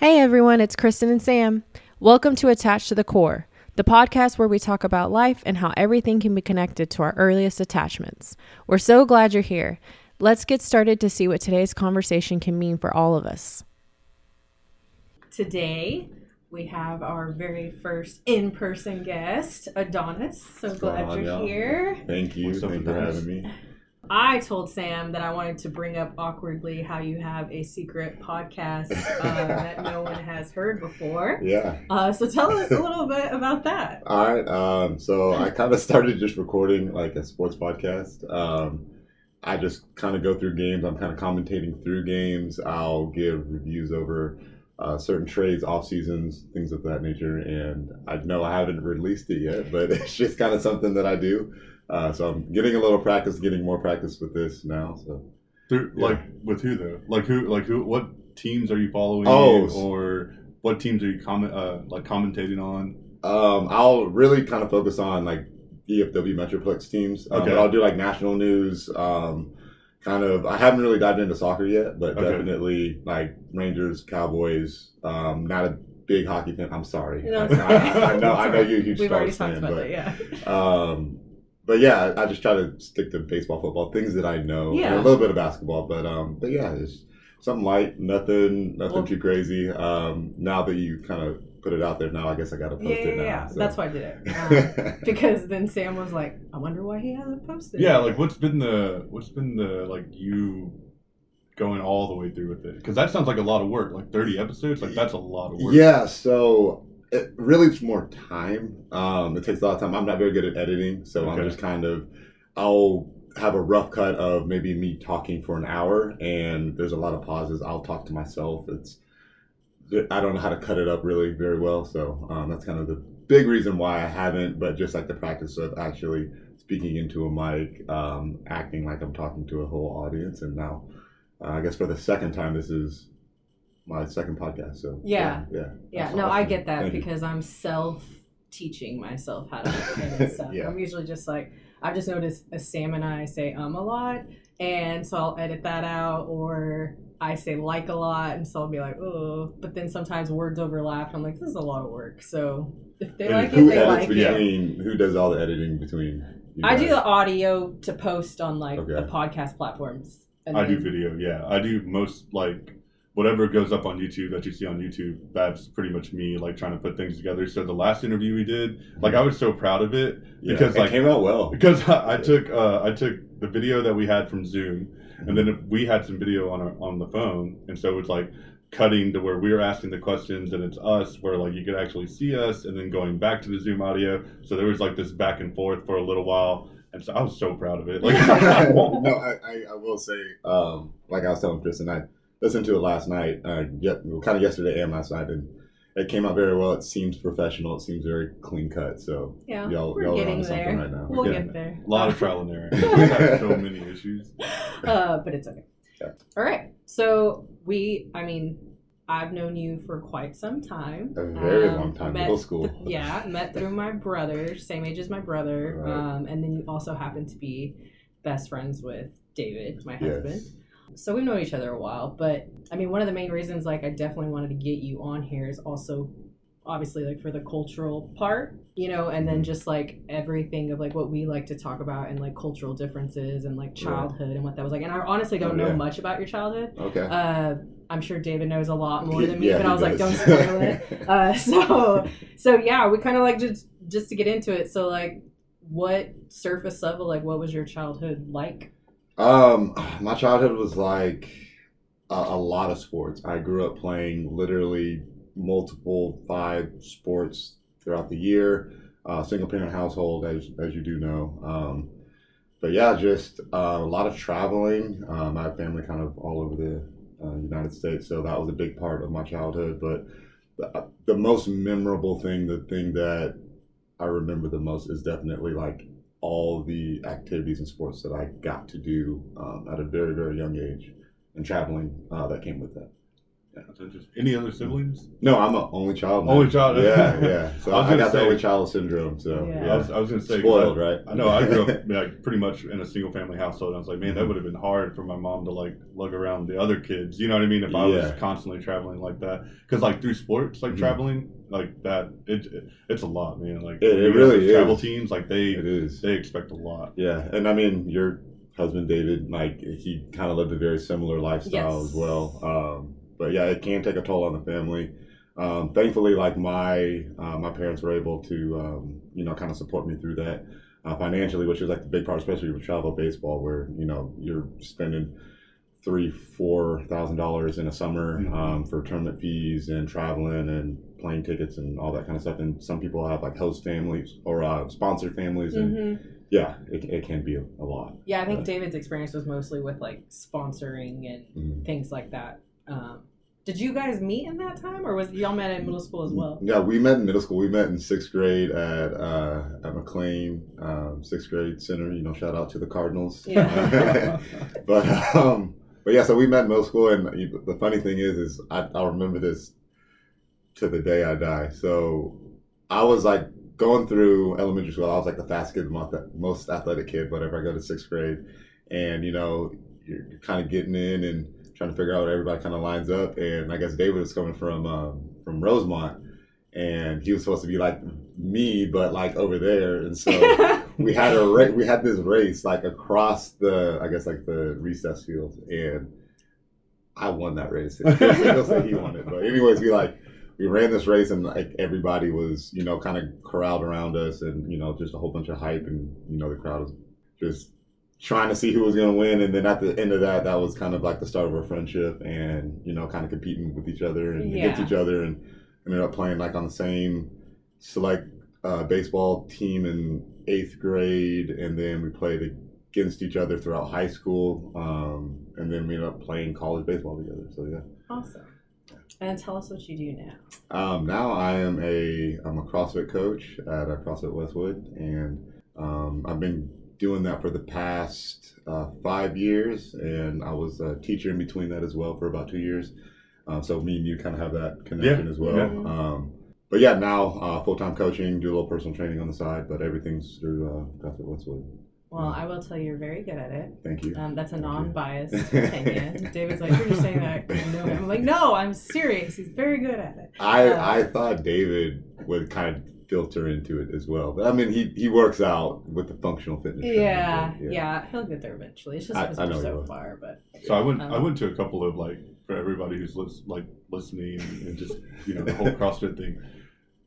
Hey everyone, it's Kristin and Sam. Welcome to Attached to the Core, the podcast where we talk about life and how everything can be connected to our earliest attachments. We're so glad you're here. Let's get started to see what today's conversation can mean for all of us. Today, we have our very first in person guest, Adonys. So glad on, you're y'all? here. Thank you. What's Thank you for having me. I told Sam that I wanted to bring up awkwardly how you have a secret podcast uh, that no one has heard before. Yeah. Uh, so tell us a little bit about that. All right. Um, so I kind of started just recording like a sports podcast. Um, I just kind of go through games. I'm kind of commentating through games. I'll give reviews over uh, certain trades, off seasons, things of that nature. And I know I haven't released it yet, but it's just kind of something that I do. Uh, so I'm getting a little practice, getting more practice with this now. So Through, Yeah. Like with who though? Like who? Like who? What teams are you following? Oh. or what teams are you comment uh, like commentating on? Um, I'll really kind of focus on like DFW Metroplex teams. Um, Okay. But I'll do like national news. Um, kind of. I haven't really dived into soccer yet, but Okay. definitely like Rangers, Cowboys. Um, not a big hockey fan. I'm sorry. No, I, it's all right. I know. I know you're a huge We've already Stars talked fan, about but that, yeah. um, but yeah, I just try to stick to baseball, football, things that I know. and a little bit of basketball, but um, but yeah, it's something light, nothing, nothing Well- too crazy. Um, now that you kind of put it out there, now I guess I got to post Yeah, it yeah, now. yeah. so. That's why I did it. Um, because then Sam was like, I wonder why he hasn't posted. Yeah, like what's been the what's been the like you going all the way through with it? Because that sounds like a lot of work. Like thirty episodes. Like that's a lot of work. Yeah, so it really it's more time. Um, it takes a lot of time. I'm not very good at editing, so I'm just kind of I'll have a rough cut of maybe me talking for an hour, and there's a lot of pauses. I'll talk to myself. It's I don't know how to cut it up really very well, so um, that's kind of the big reason why I haven't. But just like the practice of actually speaking into a mic, um, acting like I'm talking to a whole audience, and now uh, I guess for the second time this is my second podcast. So Yeah. yeah, Yeah, That's no, I get that Thank you. because I'm self teaching myself how to edit stuff. Yeah. I'm usually just like, I've just noticed Sam and I say um a lot, and so I'll edit that out, or I say like a lot, and so I'll be like, oh, but then sometimes words overlap. I'm like, this is a lot of work. So if they And like it, they like it. between? Who does all the editing between? I do the audio to post on like the podcast platforms. And I do video. Yeah, I do most like whatever goes up on YouTube that you see on YouTube. That's pretty much me like trying to put things together. So the last interview we did, like I was so proud of it Yeah, because, it like- came out well. because I, I took uh, I took the video that we had from Zoom, and then we had some video on our on the phone, and so it's like cutting to where we were asking the questions, and it's us where like you could actually see us, and then going back to the Zoom audio. So there was like this back and forth for a little while, and so I was so proud of it. Like, no, I, I, I will say, um, like I was telling Kristin, I listened to it last night, uh, yet, kind of yesterday and last night, and it came out very well. It seems professional. It seems very clean cut. So Yeah, y'all, we're y'all are getting on something there. right now. We'll get there. a lot of trial and error. We had so many issues. uh, but it's okay. Yeah. All right. So we, I mean, I've known you for quite some time. A very Um, long time, met middle school. th- yeah, met through my brother, same age as my brother, Right. um, and then you also happen to be best friends with David, my husband. Yes. So we've known each other a while, but I mean, one of the main reasons, like, I definitely wanted to get you on here is also obviously like for the cultural part, you know, and then just like everything of like what we like to talk about and like cultural differences and like childhood and what that was like. And I honestly don't Oh, know yeah. much about your childhood. Okay. Uh, I'm sure David knows a lot more than me, Yeah, but I was like, don't spoil it. Uh, so, so yeah, we kind of like just just to get into it. So, like, what surface level, like, what was your childhood like? Um, my childhood was like a, a lot of sports. I grew up playing literally multiple five sports throughout the year. Uh, single parent household, as as you do know. Um, but yeah, just uh, a lot of traveling. Um, I have family kind of all over the uh, United States, so that was a big part of my childhood. But the, the most memorable thing, the thing that I remember the most, is definitely like all the activities and sports that I got to do um, at a very, very young age and traveling uh, that came with that. That's interesting. Any other siblings? No, I'm an only child. now. Only child. Yeah, yeah. So I I, got say- the only child syndrome. So Yeah. yeah, I was, I was gonna say, spoiled, I, right? I know I grew up like pretty much in a single family household. I was like, man, Mm-hmm. that would have been hard for my mom to like lug around the other kids. You know what I mean? If I was constantly traveling like that, because like through sports, like Mhm. traveling like that, it, it it's a lot, man. Like It- it really those travel teams, like they It is. they expect a lot. Yeah, and I mean, your husband David, like he kind of lived a very similar lifestyle Yes. as well. Um, but yeah, it can take a toll on the family. Um, thankfully, like my uh, my parents were able to, um, you know, kind of support me through that uh, financially, which is like the big part, especially with travel baseball, where you know you're spending three, four thousand dollars in a summer Mhm. um, for tournament fees and traveling and plane tickets and all that kind of stuff. And some people have like host families or uh, sponsored families, and Mhm. yeah, it, it can be a, lot. Yeah, I think But- David's experience was mostly with like sponsoring and Mhm. things like that. Um, did you guys meet in that time, or was y'all met in middle school as well? Yeah, we met in middle school. We met in sixth grade at uh, at McLean um, sixth grade center. You know, shout out to the Cardinals. Yeah. but um, but yeah, so we met in middle school, and the funny thing is, is I I remember this to the day I die. So I was like going through elementary school. I was like the fastest kid, the most, most athletic kid. Whatever. I go to sixth grade, and you know, you're kind of getting in and trying to figure out what everybody kind of lines up. And I guess David was coming from um, from Rosemont, and he was supposed to be like me, but like over there. And so we had a ra- we had this race like across the I guess like the recess field, and I won that race. It feels like he won it, but anyways, we like we ran this race, and like everybody was you know kind of corralled around us, and you know just a whole bunch of hype, and you know the crowd was just trying to see who was going to win and then at the end of that that was kind of like the start of our friendship and you know kind of competing with each other and against each other and ended up playing like on the same select uh, baseball team in eighth grade and then we played against each other throughout high school um, and then we ended up playing college baseball together so yeah awesome. And tell us what you do now. um, now I am a I'm a CrossFit coach at uh, CrossFit Westwood, and um, I've been doing that for the past uh, five years, and I was a teacher in between that as well for about two years. Uh, so me and you kind of have that connection Yeah, as well. yeah. Um, but yeah, now uh, full time coaching, do a little personal training on the side, but everything's through uh, CrossFit Westwood. Well, I will tell you, you're very good at it. Thank you. Um, that's a non-biased opinion. David's like, you're just saying that. 'cause you know him. I'm like, no, I'm serious. He's very good at it. I Uh, I thought David would kind of filter into it as well, but I mean he he works out with the functional fitness. training, Yeah, yeah, he'll get there eventually. It's just I- his I know so will. far, but So I went I Um, went to a couple of like for everybody who's lis- like listening and just you know the whole CrossFit thing.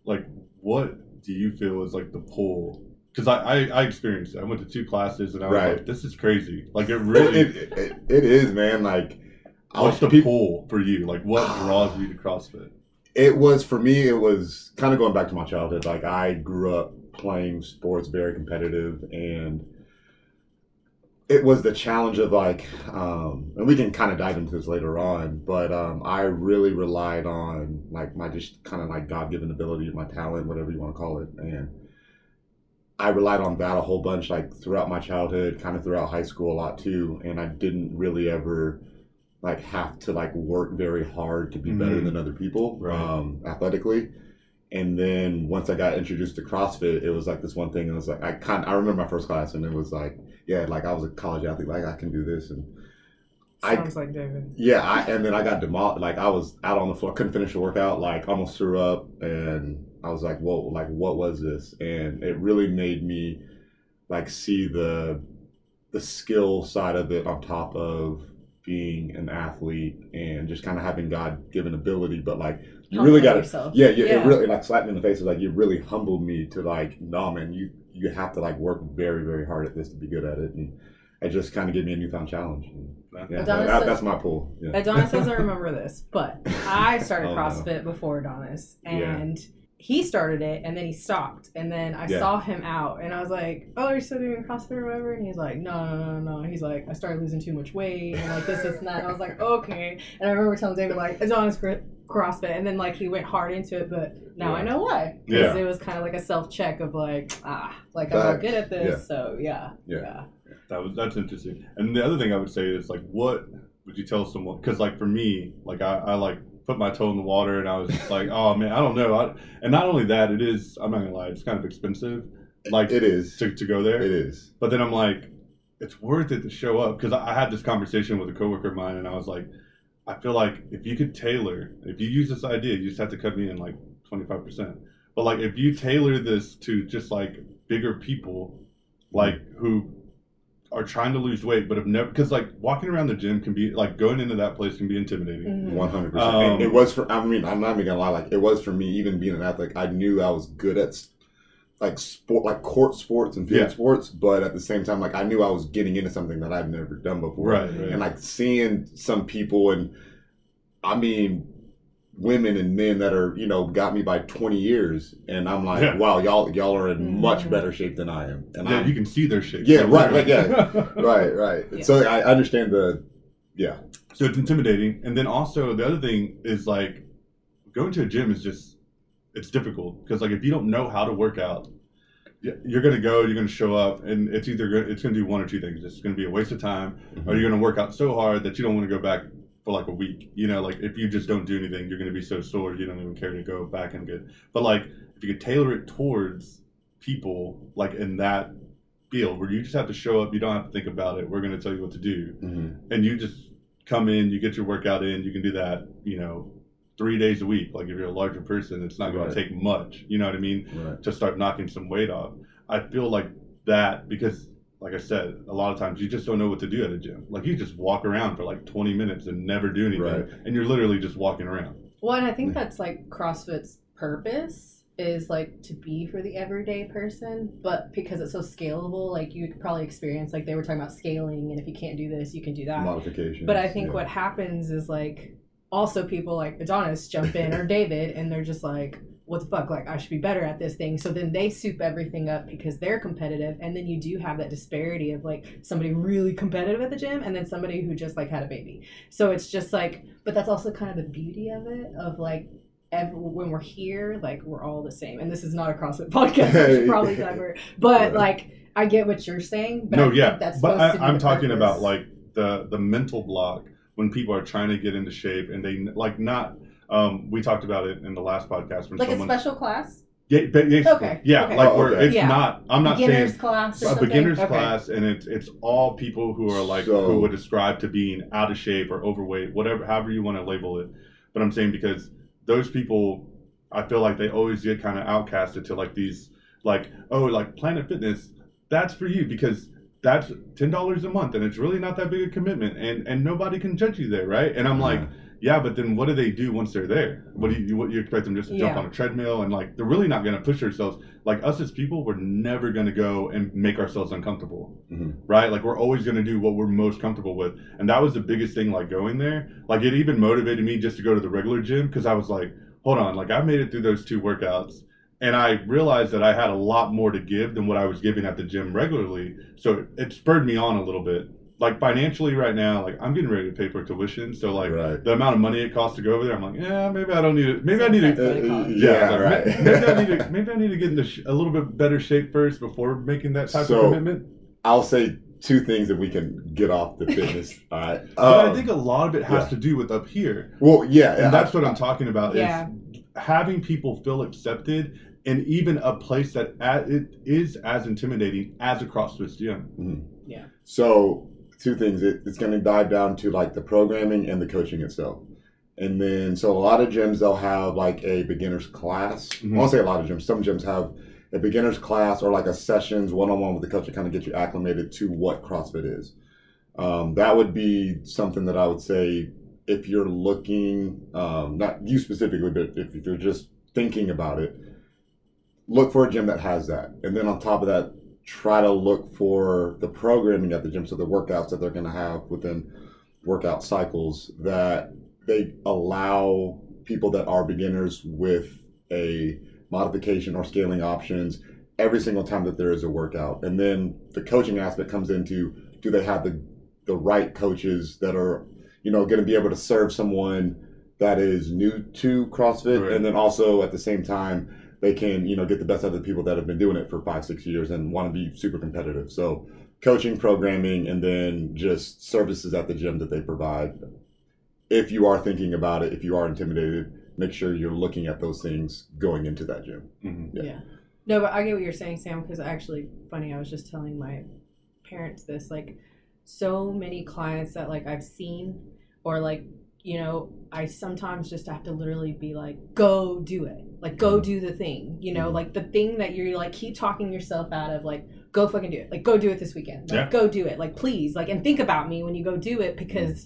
Like, what do you feel is like the pull? Because I, I I experienced it. I went to two classes and I was Right. like, this is crazy. Like it It, really. it, it, it is man. Like I what's was the peop- pull for you? Like what draws you to CrossFit? It was for me it was kind of going back to my childhood. Like i grew up playing sports very competitive and it was the challenge of like um and we can kind of dive into this later on but um i really relied on like my just kind of like god-given ability my talent whatever you want to call it and i relied on that a whole bunch like throughout my childhood kind of throughout high school a lot too and i didn't really ever like have to like work very hard to be better Mhm. than other people Right. um, athletically. And then once I got introduced to CrossFit, it was like this one thing, and it was like I kind I remember my first class, and it was like, yeah, like I was a college athlete, like I can do this, and I sounds like David. yeah, I and then I got demolished. Like I was out on the floor, couldn't finish the workout, like almost threw up, and I was like, "Whoa!" Like what was this? And it really made me like see the the skill side of it on top of being an athlete and just kind of having God given ability, but like you really got to yourself. yeah, yeah, Yeah. it really like slapped me in the face. It was like you really humbled me to like, no man, you you have to like work very very hard at this to be good at it, and it just kind of gave me a newfound challenge. And, yeah, Adonys that, says- that's my pull. Yeah. Adonys doesn't remember this, but I started Oh, no. CrossFit before Adonys, Yeah. And he started it, and then he stopped, and then I Yeah. saw him out, and I was like, "Oh, are you still doing CrossFit or whatever?" And he's like, "No, no, no, no." He's like, "I started losing too much weight, and like this, this, and that." And I was like, "Okay." And I remember telling David like, "Adonys cr- CrossFit," and then like he went hard into it, but now I know why. Because Yeah. it was kind of like a self check of like, ah, like I'm not good at this, Yeah. so yeah, Yeah. yeah. That was that's interesting. And the other thing I would say is like, what would you tell someone? Because like for me, like I, I like put my toe in the water, and I was just like, oh man, I don't know. I, and not only that, it is. I'm not gonna lie, it's kind of expensive, like it is. to, to go there. It is. But then I'm like, it's worth it to show up because I, I had this conversation with a coworker of mine, and I was like, I feel like if you could tailor, if you use this idea, you just have to cut me in like 25 percent. But like if you tailor this to just like bigger people, like who are trying to lose weight but have never because like walking around the gym can be like going into that place can be intimidating. Mhm. One hundred Um, percent. It was for. I mean, I'm not even gonna lie. Like it was for me. Even being an athlete, I knew I was good at like sport, like court sports and field Yeah. sports. But at the same time, like I knew I was getting into something that I'd never done before. Right, right. And like seeing some people, and I mean, women and men that are you know got me by 20 years, and I'm like, Yeah. wow, y'all y'all are in much Mhm. better shape than I am. And yeah, I'm, you can see their shape. Yeah, right, right, yeah. right, right. Yeah. So I understand the. Yeah. So it's intimidating. And then also the other thing is like going to a gym is just it's difficult because like if you don't know how to work out, you're gonna go, you're gonna show up, and it's either go- it's gonna do one or two things. It's gonna be a waste of time, or you're gonna work out so hard that you don't want to go back for like a week. You know, like if you just don't do anything, you're gonna be so sore you don't even care to go back and get. But like if you could tailor it towards people like in that field where you just have to show up, you don't have to think about it. We're gonna tell you what to do Mhm. and you just come in, you get your workout in, you can do that, you know, three days a week. Like if you're a larger person, it's not going Right. to take much. You know what I mean? Right. To start knocking some weight off. I feel like that because, like I said, a lot of times you just don't know what to do at a gym. Like you just walk around for like 20 minutes and never do anything, Right. and you're literally just walking around. Well, and I think that's like CrossFit's purpose is like to be for the everyday person, but because it's so scalable, like you probably experience like they were talking about scaling, and if you can't do this, you can do that. Modifications. But I think yeah. what happens is like also people like Adonys jump in or David, and they're just like, "What the fuck? Like I should be better at this thing." So then they soup everything up because they're competitive, and then you do have that disparity of like somebody really competitive at the gym, and then somebody who just like had a baby. So it's just like, but that's also kind of the beauty of it, of like. Every, when we're here, like we're all the same, and this is not a CrossFit podcast. Should probably divert, but like I get what you're saying. But no, I yeah, that's but I, to be I'm the talking about like the the mental block when people are trying to get into shape and they like not. Um, we talked about it in the last podcast when like a someone special class. Yeah, basically, Okay, yeah, okay. like Oh, where okay. it's Yeah. not. I'm not beginners saying class or a something? beginner's Okay. class, and it's it's all people who are like So- who would describe to being out of shape or overweight, whatever, however you want to label it. But I'm saying because those people, I feel like they always get kind of outcasted to like these, like oh, like Planet Fitness, that's for you because that's ten dollars a month, and it's really not that big a commitment, and and nobody can judge you there, right? And I'm like. Yeah. Yeah, but then what do they do once they're there? What do you what you expect them just to jump on a treadmill and like they're really not going to push themselves. Like us as people, we're never going to go and make ourselves uncomfortable, Mhm. right? Like we're always going to do what we're most comfortable with, and that was the biggest thing. Like going there, like it even motivated me just to go to the regular gym because I was like, hold on, like I made it through those two workouts, and I realized that I had a lot more to give than what I was giving at the gym regularly. So it spurred me on a little bit. Like financially, right now, like I'm getting ready to pay for tuition, so like Right. the amount of money it costs to go over there, I'm like, yeah, maybe I don't need it. Maybe I need to. Go to college. yeah, like, right. ma- Maybe I need to. Maybe I need to get into sh- a little bit better shape first before making that type So- of commitment. I'll say two things that we can get off the fitness. All right. But I Um, think a lot of it has yeah. to do with up here, well, yeah, and that's I- what I'm talking about. Yeah. Is having people feel accepted, and even a place that a- it is as intimidating as a CrossFit gym. Yeah. So two things. It, it's going to dive down to like the programming and the coaching itself. And then, so a lot of gyms, they'll have like a beginner's class. Mhm. I won't say a lot of gyms. Some gyms have a beginner's class or like a sessions one-on-one with the coach to kind of get you acclimated to what CrossFit is. Um, that would be something that I would say if you're looking, um, not you specifically, but if, if you're just thinking about it, look for a gym that has that. And then on top of that, try to look for the programming at the gym, so the workouts that they're going to have within workout cycles that they allow people that are beginners with a modification or scaling options every single time that there is a workout. And then the coaching aspect comes into do they have the the right coaches that are you know going to be able to serve someone that is new to CrossFit Right. and then also at the same time they can you know get the best out of the people that have been doing it for five six years and want to be super competitive so coaching programming and then just services at the gym that they provide if you are thinking about it, if you are intimidated, make sure you're looking at those things going into that gym. Mhm. Yeah. Yeah. No, but I get what you're saying, Sam, because actually, funny, I was just telling my parents this. Like, so many clients that, like, I've seen, or, like, you know, I sometimes just have to literally be like, go do it. Like, go do the thing. You know, Mhm. like the thing that you're like, keep talking yourself out of, like, go fucking do it. Like, go do it this weekend. Like, Yeah. go do it. Like, please. Like, and think about me when you go do it because,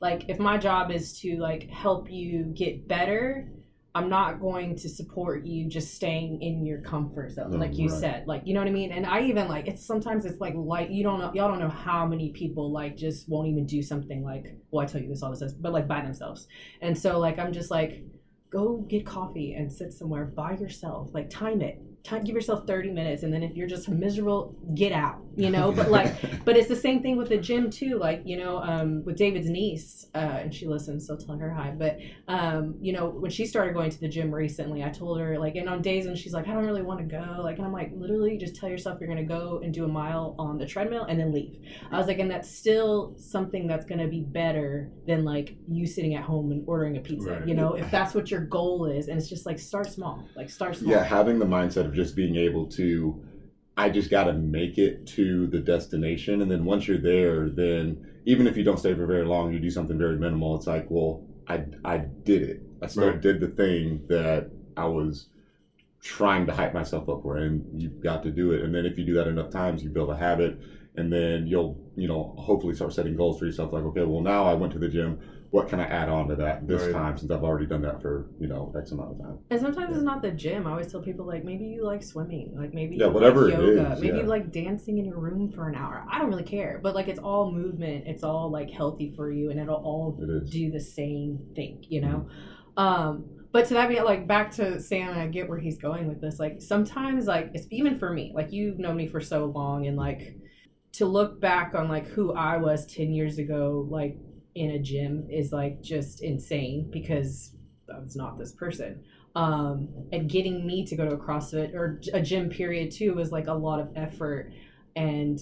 like, if my job is to, like, help you get better, I'm not going to support you just staying in your comfort zone, like you right. said. Like you know what I mean? And I even like it's sometimes it's like like you don't know y'all don't know how many people like just won't even do something like well I tell you this all this is, but like by themselves. And so like I'm just like go get coffee and sit somewhere by yourself. Like time it. Give yourself 30 minutes and then if you're just miserable get out you know? But like but it's the same thing with the gym too like you know um, with david's niece uh, and she listens so tell her hi. But um, you know when she started going to the gym recently i told her like and on days when she's like i don't really want to go like and i'm like literally just tell yourself you're gonna go and do a mile on the treadmill and then leave. I was like and that's still something that's gonna be better than like you sitting at home and ordering a pizza Right. you know? If that's what your goal is and it's just like start small like start small. Yeah, having the mindset of just being able to, I just got to make it to the destination. And then once you're there, then even if you don't stay for very long, you do something very minimal. It's like, well, I, I did it. I still Right. did the thing that I was trying to hype myself up for. And you've got to do it. And then if you do that enough times, you build a habit. And then you'll, you know, hopefully start setting goals for yourself. Like, okay, well, now I went to the gym. What can I add on to that this Right. time since I've already done that for, you know, X amount of time? And sometimes it's not the gym. I always tell people like maybe you like swimming, like maybe Yeah, whatever like yoga, is, maybe yeah. you like dancing in your room for an hour. I don't really care, but like it's all movement. It's all like healthy for you, and it'll all It is. do the same thing, you know. Um, but to that be like back to Sam, I get where he's going with this. Like sometimes, like it's even for me. Like you've known me for so long, and like to look back on like who I was ten years ago, like in a gym, is like just insane because I was not this person. Um, and getting me to go to a CrossFit or a gym period too was like a lot of effort and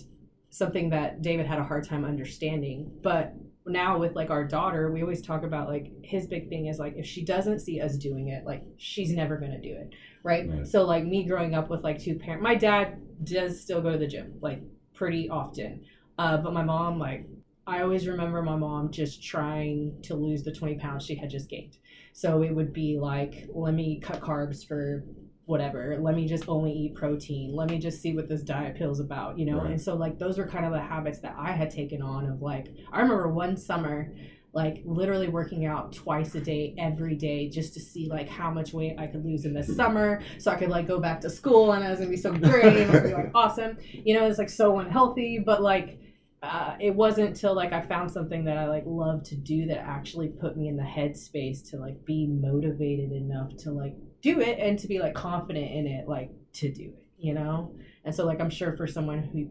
something that David had a hard time understanding. But now with like our daughter, we always talk about like his big thing is like if she doesn't see us doing it, like she's never gonna do it, right? Right. So like me growing up with like two parents, my dad does still go to the gym like pretty often, uh, but my mom like I always remember my mom just trying to lose the twenty pounds she had just gained. So it would be like, let me cut carbs for whatever. Let me just only eat protein. Let me just see what this diet pill is about, you know? Right. And so, like, those were kind of the habits that I had taken on of like, I remember one summer, like, literally working out twice a day, every day, just to see like how much weight I could lose in the summer so I could like go back to school and it was gonna be so great. It was gonna be like awesome. You know, it's like so unhealthy, but like, uh, it wasn't until like I found something that I like love to do that actually put me in the headspace to like be motivated enough to like do it and to be like confident in it, like to do it, you know. And so like I'm sure for someone who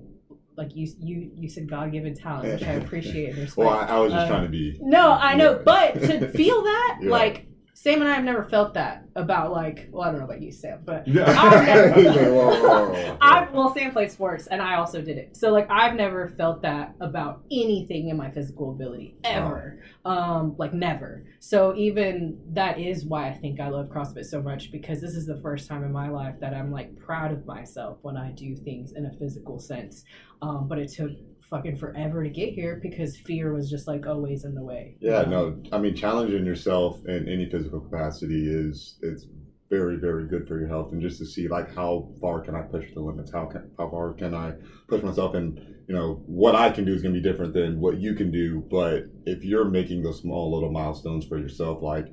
like you you you said God given talent, which I appreciate and respect. Well, I, I was just Uh, trying to be. no, I know, Yeah. but to feel that Yeah. like Sam and I have never felt that about like well I don't know about you Sam, but Yeah. I've never- whoa, whoa, whoa, whoa. I well, Sam played sports, and I also did it. So like, I've never felt that about anything in my physical ability ever, um, like never. So even that is why I think I love CrossFit so much because this is the first time in my life that I'm like proud of myself when I do things in a physical sense. Um, but it took fucking forever to get here because fear was just like always in the way. Yeah, no, I mean, challenging yourself in any physical capacity is it's very, very good for your health, and just to see like how far can I push the limits? How can how far can I push myself? And you know, what I can do is to be different than what you can do. But if you're making those small little milestones for yourself, like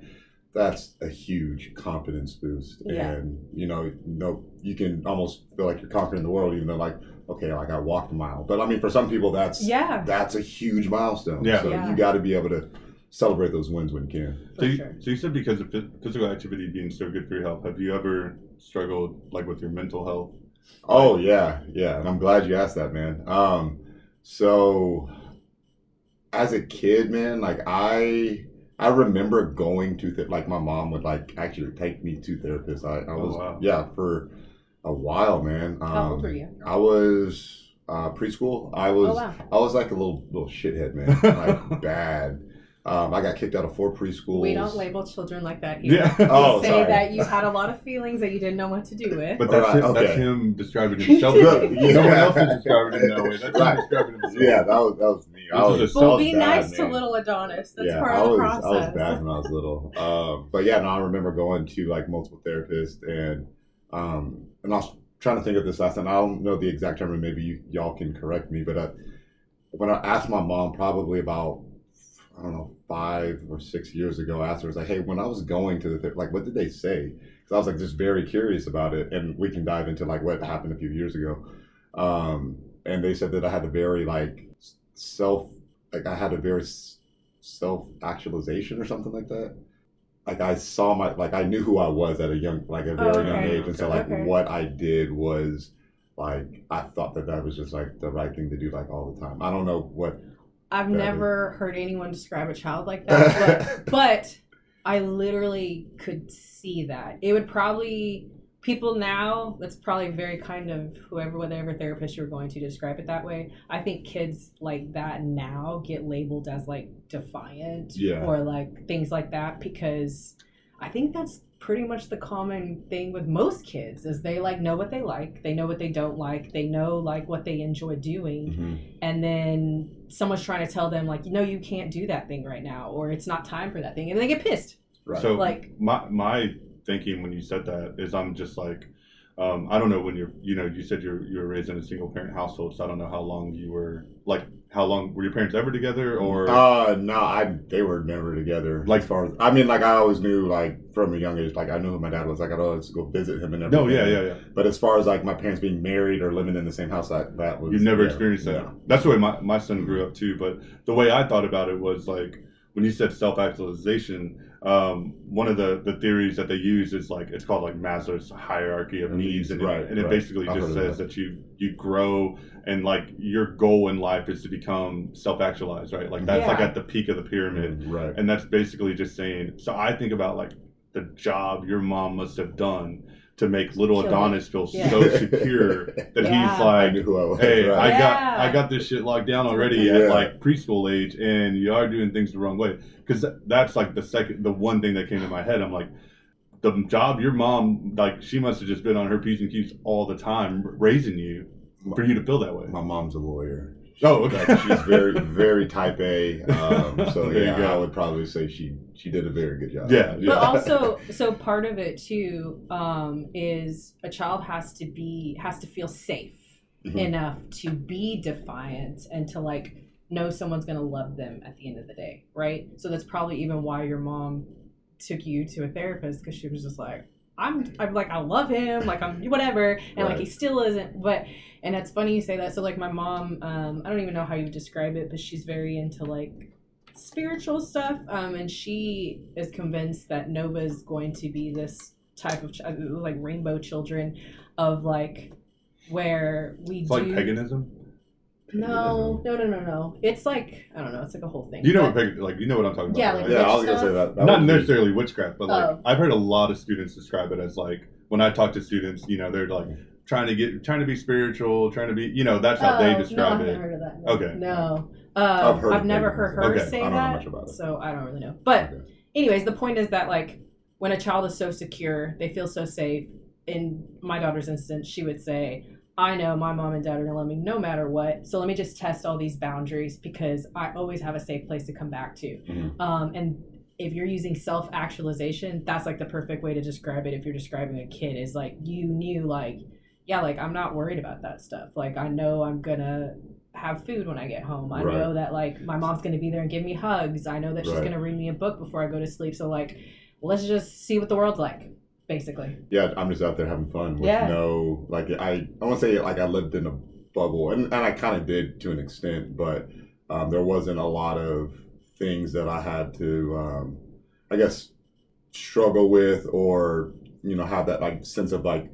that's a huge confidence boost, Yeah. and you know, no, you can almost feel like you're conquering the world, even though like okay, like I walked a mile. But I mean, for some people, that's Yeah, that's a huge milestone. Yeah. So Yeah. you got to be able to celebrate those wins when you can. So you, sure. so you said because of physical activity being so good for your health, have you ever struggled like with your mental health? Oh yeah, yeah, and I'm glad you asked that, man. Um, so as a kid, man, like I I remember going to th- like my mom would like actually take me to therapists. I, I Oh, was wow. yeah for a while, man. Um, How old were you? I was uh, preschool. I was Oh wow. I was like a little little shithead, man. Like bad. Um, I got kicked out of four preschools. We don't label children like that here. Yeah. We Oh, say sorry. that you had a lot of feelings that you didn't know what to do with. But that's, Alright, him, that's okay. him describing himself. Yeah. No one else is describing him that way. That's Right. describing himself. Yeah, that was that was me. I was, is a I well, was be bad, nice to little Adonys. That's yeah, part I of the was, process. I was bad when I was little. Um, but yeah, no, I remember going to like multiple therapists and um, and I was trying to think of this last time. I don't know the exact term, and maybe you, y'all can correct me. But I, when I asked my mom, probably about I don't know five or six years ago, I asked her, I was like, "Hey, when I was going to the like, what did they say?" Because I was like just very curious about it, and we can dive into like what happened a few years ago. Um, and they said that I had a very like self, like I had a very self actualization or something like that. Like I saw my, like I knew who I was at a young, like a oh, very Oh, young age, and so like Okay. what I did was like I thought that that was just like the right thing to do, like all the time. I don't know what. I've never heard anyone describe a child like that, but, but I literally could see that. It would probably people now. That's probably very kind of whoever, whatever therapist you're going to describe it that way. I think kids like that now get labeled as like defiant Yeah. or like things like that because I think that's pretty much the common thing with most kids is they like know what they like they know what they don't like they know like what they enjoy doing Mhm. and then someone's trying to tell them like no you can't do that thing right now or it's not time for that thing and they get pissed Right. So Like- my my thinking when you said that is I'm just like um, I don't know when you're you know you said you're you were raised in a single parent household so I don't know how long you were like how long were your parents ever together or Uh no, I they were never together. Like- as far as I mean, like I always knew, like from a young age, like I knew who my dad was. Like I'd always go visit him and everything. no yeah yeah yeah But as far as like my parents being married or living in the same house, that that was You've never yeah, experienced that. no. That's the way my, my son grew up too. But the way I thought about it was like when you said self actualization, um, one of the, the theories that they use is like it's called like Maslow's hierarchy of needs, and, Right, it, and it basically I've just says that. you you grow and like your goal in life is to become self actualized, right? Like that's like at the peak of the pyramid, Right. and that's basically just saying. So I think about like the job your mom must have done to make little Kill it. Adonys feel Yeah. so secure that Yeah. he's like knew I was. hey, I right. got I got this shit locked down already Yeah. at like preschool age, and you are doing things the wrong way. Because that's like the second, the one thing that came to my head. I'm like, the job your mom like she must have just been on her p's and q's all the time raising you for you to feel that way. My mom's a lawyer. Oh, okay. Like, she's very, very type A. Um, so yeah, go. I would probably say she she did a very good job. Yeah, yeah. but also so part of it too um, is a child has to be has to feel safe Mhm. enough to be defiant and to like know someone's gonna love them at the end of the day right so that's probably even why your mom took you to a therapist because she was just like I'm, I'm like I love him like I'm whatever and like he still isn't but and it's funny you say that so like my mom um, I don't even know how you describe it but she's very into like spiritual stuff um, and she is convinced that Nova is going to be this type of ch- uh, like rainbow children of like where we It's do like paganism. No no no no no it's like I don't know it's like a whole thing You know But- what like you know what I'm talking about. Yeah, right? like Yeah, I was witch gonna say that. that not would be- necessarily witchcraft, but like Oh. I've heard a lot of students describe it as like when I talk to students, you know, they're like trying to get trying to be spiritual, trying to be, you know, that's how Oh, they no, I describe haven't it. heard of that. No. Okay. No. Uh, I've heard I've never heard her Okay. say I don't know that. much about it. So I don't really know. But Okay. anyways, the point is that like when a child is so secure, they feel so safe. In my daughter's instance, she would say, I know my mom and dad are gonna love me no matter what. So let me just test all these boundaries because I always have a safe place to come back to. Mhm. Um, and if you're using self actualization, that's like the perfect way to describe it. If you're describing a kid, is like you knew, like, yeah, like I'm not worried about that stuff. Like I know I'm gonna have food when I get home. I Right. know that like my mom's gonna be there and give me hugs. I know that she's Right. gonna read me a book before I go to sleep. So like, let's just see what the world's like, basically. yeah, I'm just out there having fun with Yeah. no like I I want to say like I lived in a bubble and, and I kind of did to an extent, but um, there wasn't a lot of things that I had to um, I guess struggle with or you know have that like sense of like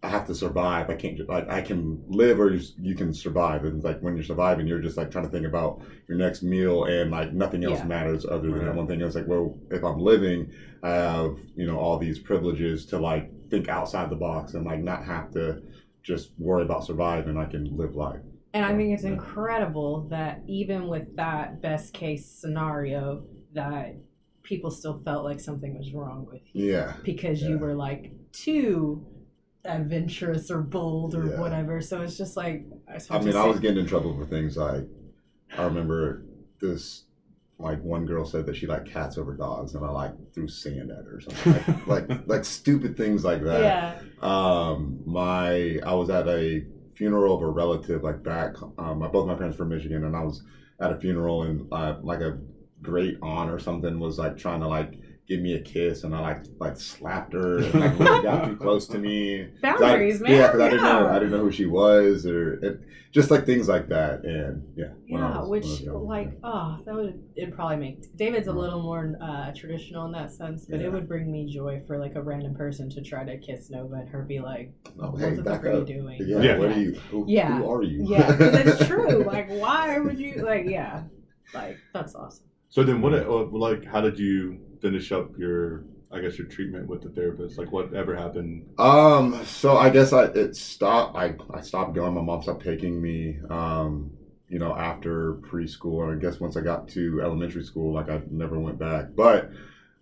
I have to survive. I can't like I can live or you, you can survive. And like when you're surviving, you're just like trying to think about your next meal and like nothing else Yeah. matters other than that one thing. It's like well, if I'm living, I have you know all these privileges to like think outside the box and like not have to just worry about surviving. I can live life. And I think it's Yeah. incredible that even with that best case scenario, that people still felt like something was wrong with you Yeah. because Yeah. you were like too adventurous or bold or Yeah. whatever. So it's just like it's I mean, I was getting in trouble for things like I remember this like one girl said that she liked cats over dogs, and I like threw sand at her or something like like, like stupid things like that. yeah. Um, my I was at a funeral of a relative like back. Um, my both my parents from Michigan, and I was at a funeral, and uh, like a great aunt or something was like trying to like give me a kiss, and I like like slapped her, and like really got too close to me. 'Cause I- Boundaries, man. Yeah, because I didn't know I didn't know who she was, or it, just like things like that, and yeah. Yeah, was- which when I was young, like oh, that would it'd probably make David's a little more uh, traditional in that sense, but Yeah. it would bring me joy for like a random person to try to kiss Nova and her be like, Oh, "What hey, the back fuck are you doing?" Yeah, Yeah. what are you? Who, Yeah. who are you? Yeah, because it's true. Like, why would you like? Yeah, like that's awesome. So then, what? uh, Like, how did you finish up your? I guess your treatment with the therapist. Like, whatever happened? Um, so I guess I it stopped. I I stopped going. My mom stopped taking me. Um, you know, after preschool, and I guess once I got to elementary school, like I never went back. But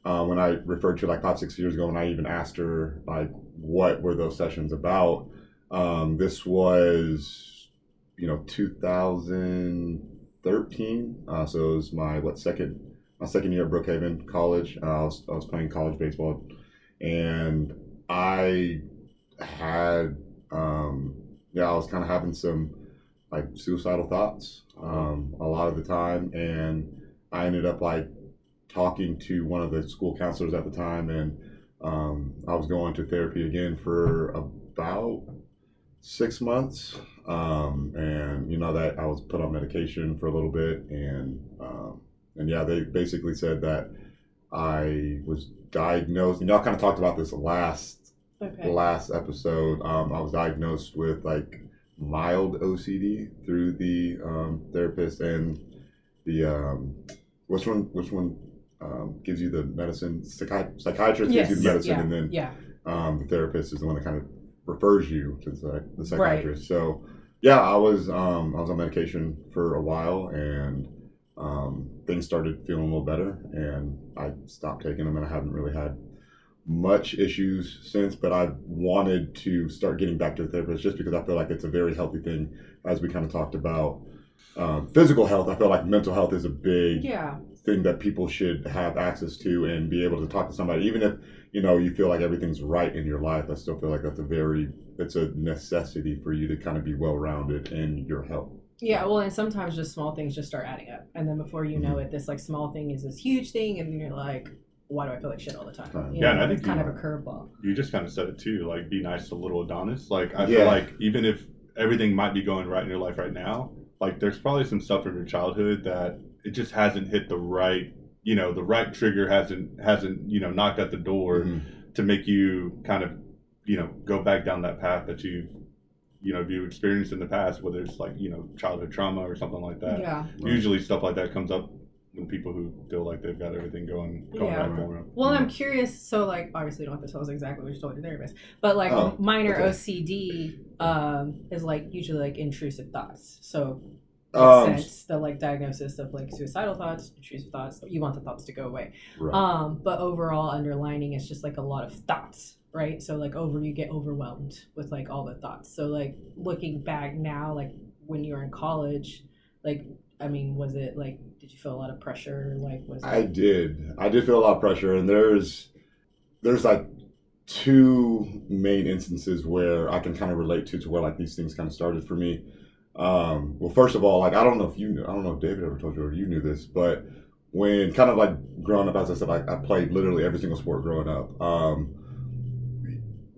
uh, when I referred to like five six years ago, and I even asked her like what were those sessions about, um, this was you know 2013. Uh, so it was my what second my second year at Brookhaven College. Uh, I was I was playing college baseball, and I had um yeah I was kind of having some like suicidal thoughts um a lot of the time and I ended up like talking to one of the school counselors at the time and um I was going to therapy again for about six months um and you know that I was put on medication for a little bit and um and yeah they basically said that I was diagnosed and y'all kind of talked about this last Okay. last episode, um, I was diagnosed with like mild OCD through the um, therapist and the um, which one which one um, gives you the medicine Psychi- psychiatrist Yes. gives you the medicine yeah. and then yeah. um, the therapist is the one that kind of refers you to the, the psychiatrist. So yeah, I was um, I was on medication for a while and um, things started feeling a little better and I stopped taking them and I haven't really had much issues since, but I've wanted to start getting back to the therapist just because I feel like it's a very healthy thing. As we kind of talked about um, physical health, I feel like mental health is a big Yeah. thing that people should have access to and be able to talk to somebody, even if you know you feel like everything's right in your life. I still feel like that's a very it's a necessity for you to kind of be well rounded in your health. Yeah, well, and sometimes just small things just start adding up, and then before you know Mm-hmm. it, this like small thing is this huge thing, and then you're like, "Why do I feel like shit all the time?" Right. You Yeah, know, and I it's think kind you- of a curveball. You just kind of said it too. Like, be nice to little Adonys. Like, I Yeah. feel like even if everything might be going right in your life right now, like, there's probably some stuff from your childhood that it just hasn't hit the right. You know, the right trigger hasn't hasn't you know knocked at the door Mhm. to make you kind of you know go back down that path that you've you know if you experienced in the past, whether it's like you know childhood trauma or something like that. yeah. Right. Usually, stuff like that comes up when people who feel like they've got everything going going Yeah. right for them. Well, I'm curious. So, like, obviously, you don't have to tell us exactly what you told your therapist, but like, Oh, minor okay. OCD um, is like usually like intrusive thoughts. So, makes Um, sense the like diagnosis of like suicidal thoughts, intrusive thoughts. You want the thoughts to go away. Right. Um, but overall, underlining it's just like a lot of thoughts, right? So like over, you get overwhelmed with like all the thoughts. So like looking back now, like when you were in college, like I mean, was it like did you feel a lot of pressure? Like was I it, did. I did feel a lot of pressure, and there's there's like two main instances where I can kind of relate to to where like these things kind of started for me. Um, well, first of all, like I don't know if you knew, I don't know if David ever told you or you knew this, but when kind of like growing up, as I said, I played literally every single sport growing up. Um,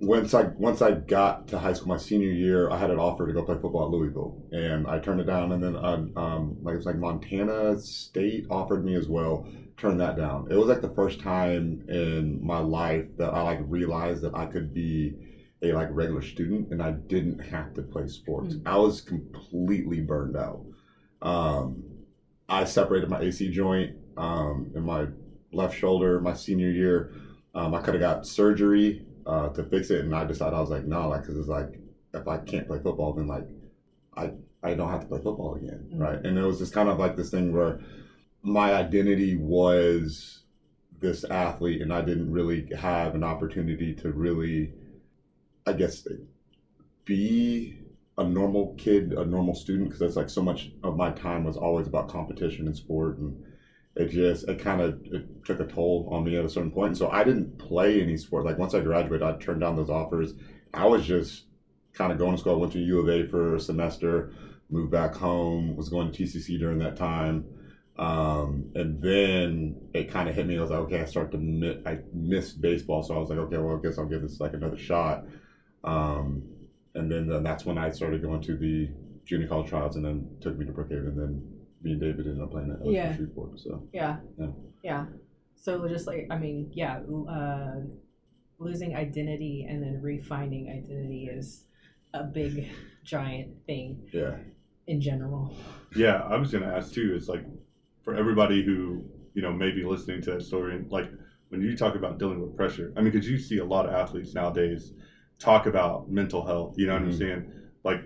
once I once I got to high school, my senior year, I had an offer to go play football at Louisville, and I turned it down. And then uh, um, like it was like Montana State offered me as well. Turned that down. It was like the first time in my life that I like realized that I could be a like regular student and I didn't have to play sports. Mm. I was completely burned out. Um, I separated my AC joint um, in my left shoulder my senior year. Um, I could have got surgery uh, to fix it, and I decided I was like, no, like, because it's like if I can't play football, then like I I don't have to play football again, Mm. right? And it was just kind of like this thing where my identity was this athlete, and I didn't really have an opportunity to really, I guess, be a normal kid, a normal student, because that's like so much of my time was always about competition and sport, and it just it kind of it took a toll on me at a certain point. And so I didn't play any sport. Like once I graduated, I turned down those offers. I was just kind of going to school. I went to U of A for a semester, moved back home, was going to TCC during that time. Um, and then it kind of hit me. I was like, okay, I start to miss, I missed baseball, so I was like, okay, well, I guess I'll give this like another shot. Um, and then, then that's when I started going to the junior college trials, and then took me to Brookhaven. And then me and David ended up playing at LSU Yeah. Shreveport. So Yeah. Yeah. Yeah. So just like I mean, yeah, uh, losing identity and then refinding identity is a big giant thing yeah, in general. Yeah, I was gonna ask too. It's like for everybody who you know may be listening to that story, and like when you talk about dealing with pressure, I mean, because you see a lot of athletes nowadays talk about mental health. You know what I'm Mhm. saying? Like,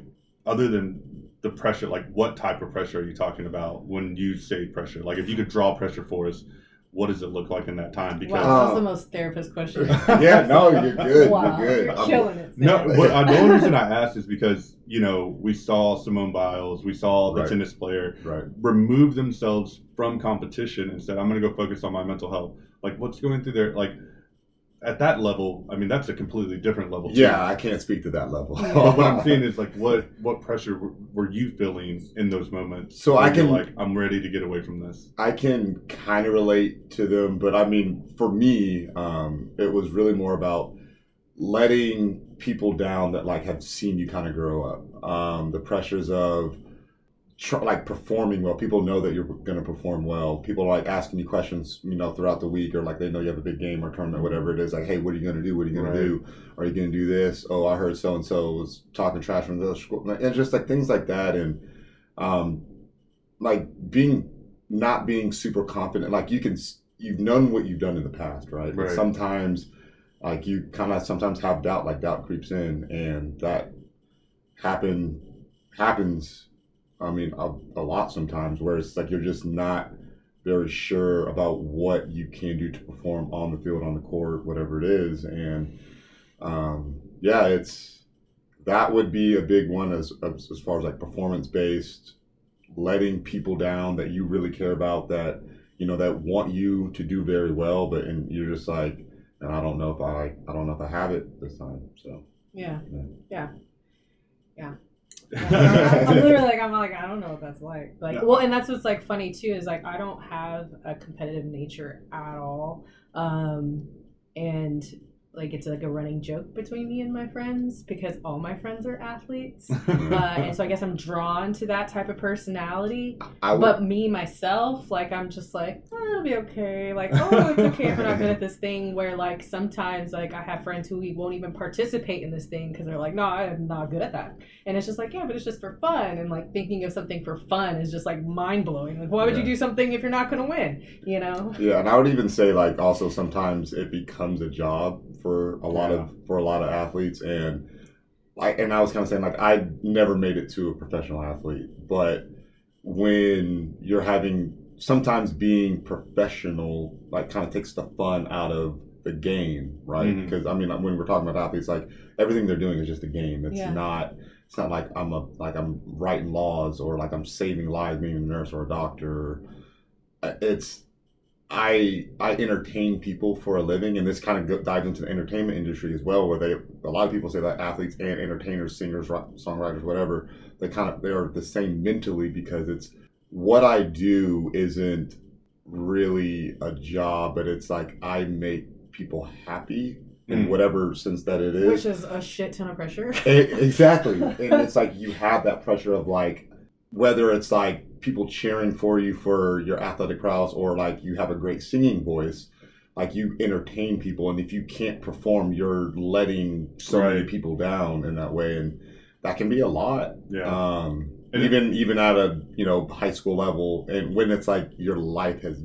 other than the pressure, like what type of pressure are you talking about when you say pressure? Like, if you could draw pressure for us, what does it look like in that time? Because Wow, that's the most therapist question. yeah. No, you're good. wow, You're good. you're I'm- killing it. No, Sam. what, uh, the only reason I asked is because you know we saw Simone Biles, we saw the Right. tennis player right. remove themselves from competition and said, "I'm going to go focus on my mental health." Like, what's going through there? Like, at that level, I mean, that's a completely different level. too. Yeah, I can't speak to that level. But what I'm saying is, like, what what pressure were, were you feeling in those moments? So I can- like, I'm ready to get away from this. I can kind of relate to them, but I mean, for me, um, it was really more about letting people down that like have seen you kind of grow up. Um, the pressures of tr- like performing well. People know that you're going to perform well. People are like asking you questions, you know, throughout the week, or like they know you have a big game or tournament, whatever it is. Like, hey, what are you going to do? What are you going Right. to do? Are you going to do this? Oh, I heard so and so was talking trash from the other school. And just like things like that, and um, like being not being super confident. Like you can, you've known what you've done in the past, right? But Right. sometimes, like you kind of sometimes have doubt. Like doubt creeps in, and that happen happens. I mean, a, a lot sometimes, where it's like you're just not very sure about what you can do to perform on the field, on the court, whatever it is, and um, yeah, it's that would be a big one as as, as far as like performance based, letting people down that you really care about that you know that want you to do very well, but and you're just like, and I don't know if I I don't know if I have it this time, so. yeah. Yeah. Yeah. Yeah. I'm literally like I'm like I don't know what that's like. Like Yeah. well, and that's what's like funny too is like I don't have a competitive nature at all, um, and like it's like a running joke between me and my friends because all my friends are athletes, uh, and so I guess I'm drawn to that type of personality. I would, But me myself, like I'm just like oh, it'll be okay. Like oh, it's okay if we're not good at this thing. Where like sometimes like I have friends who won't even participate in this thing because they're like no, I'm not good at that. And it's just like yeah, but it's just for fun. And like thinking of something for fun is just like mind blowing. Like why would you do something if you're not gonna win? You know? Yeah, and I would even say like also sometimes it becomes a job for a lot of for a lot of athletes and like and I was kind of saying like I never made it to a professional athlete, but when you're having sometimes being professional like kind of takes the fun out of the game, right? Mhm. Because I mean when we're talking about athletes like everything they're doing is just a game. It's Yeah. not it's not like I'm a like I'm writing laws or like I'm saving lives being a nurse or a doctor. Uh, It's I I entertain people for a living, and this kind of dives into the entertainment industry as well, where they a lot of people say that athletes and entertainers, singers, rock, songwriters, whatever, they kind of they are the same mentally because it's what I do isn't really a job, but it's like I make people happy in Mm. whatever sense that it is. Which is a shit ton of pressure. E- exactly and it's like you have that pressure of like whether it's like people cheering for you for your athletic prowess or like you have a great singing voice like you entertain people and if you can't perform you're letting so many people down in that way and that can be a lot yeah. um And- even even at a you know high school level and when it's like your life has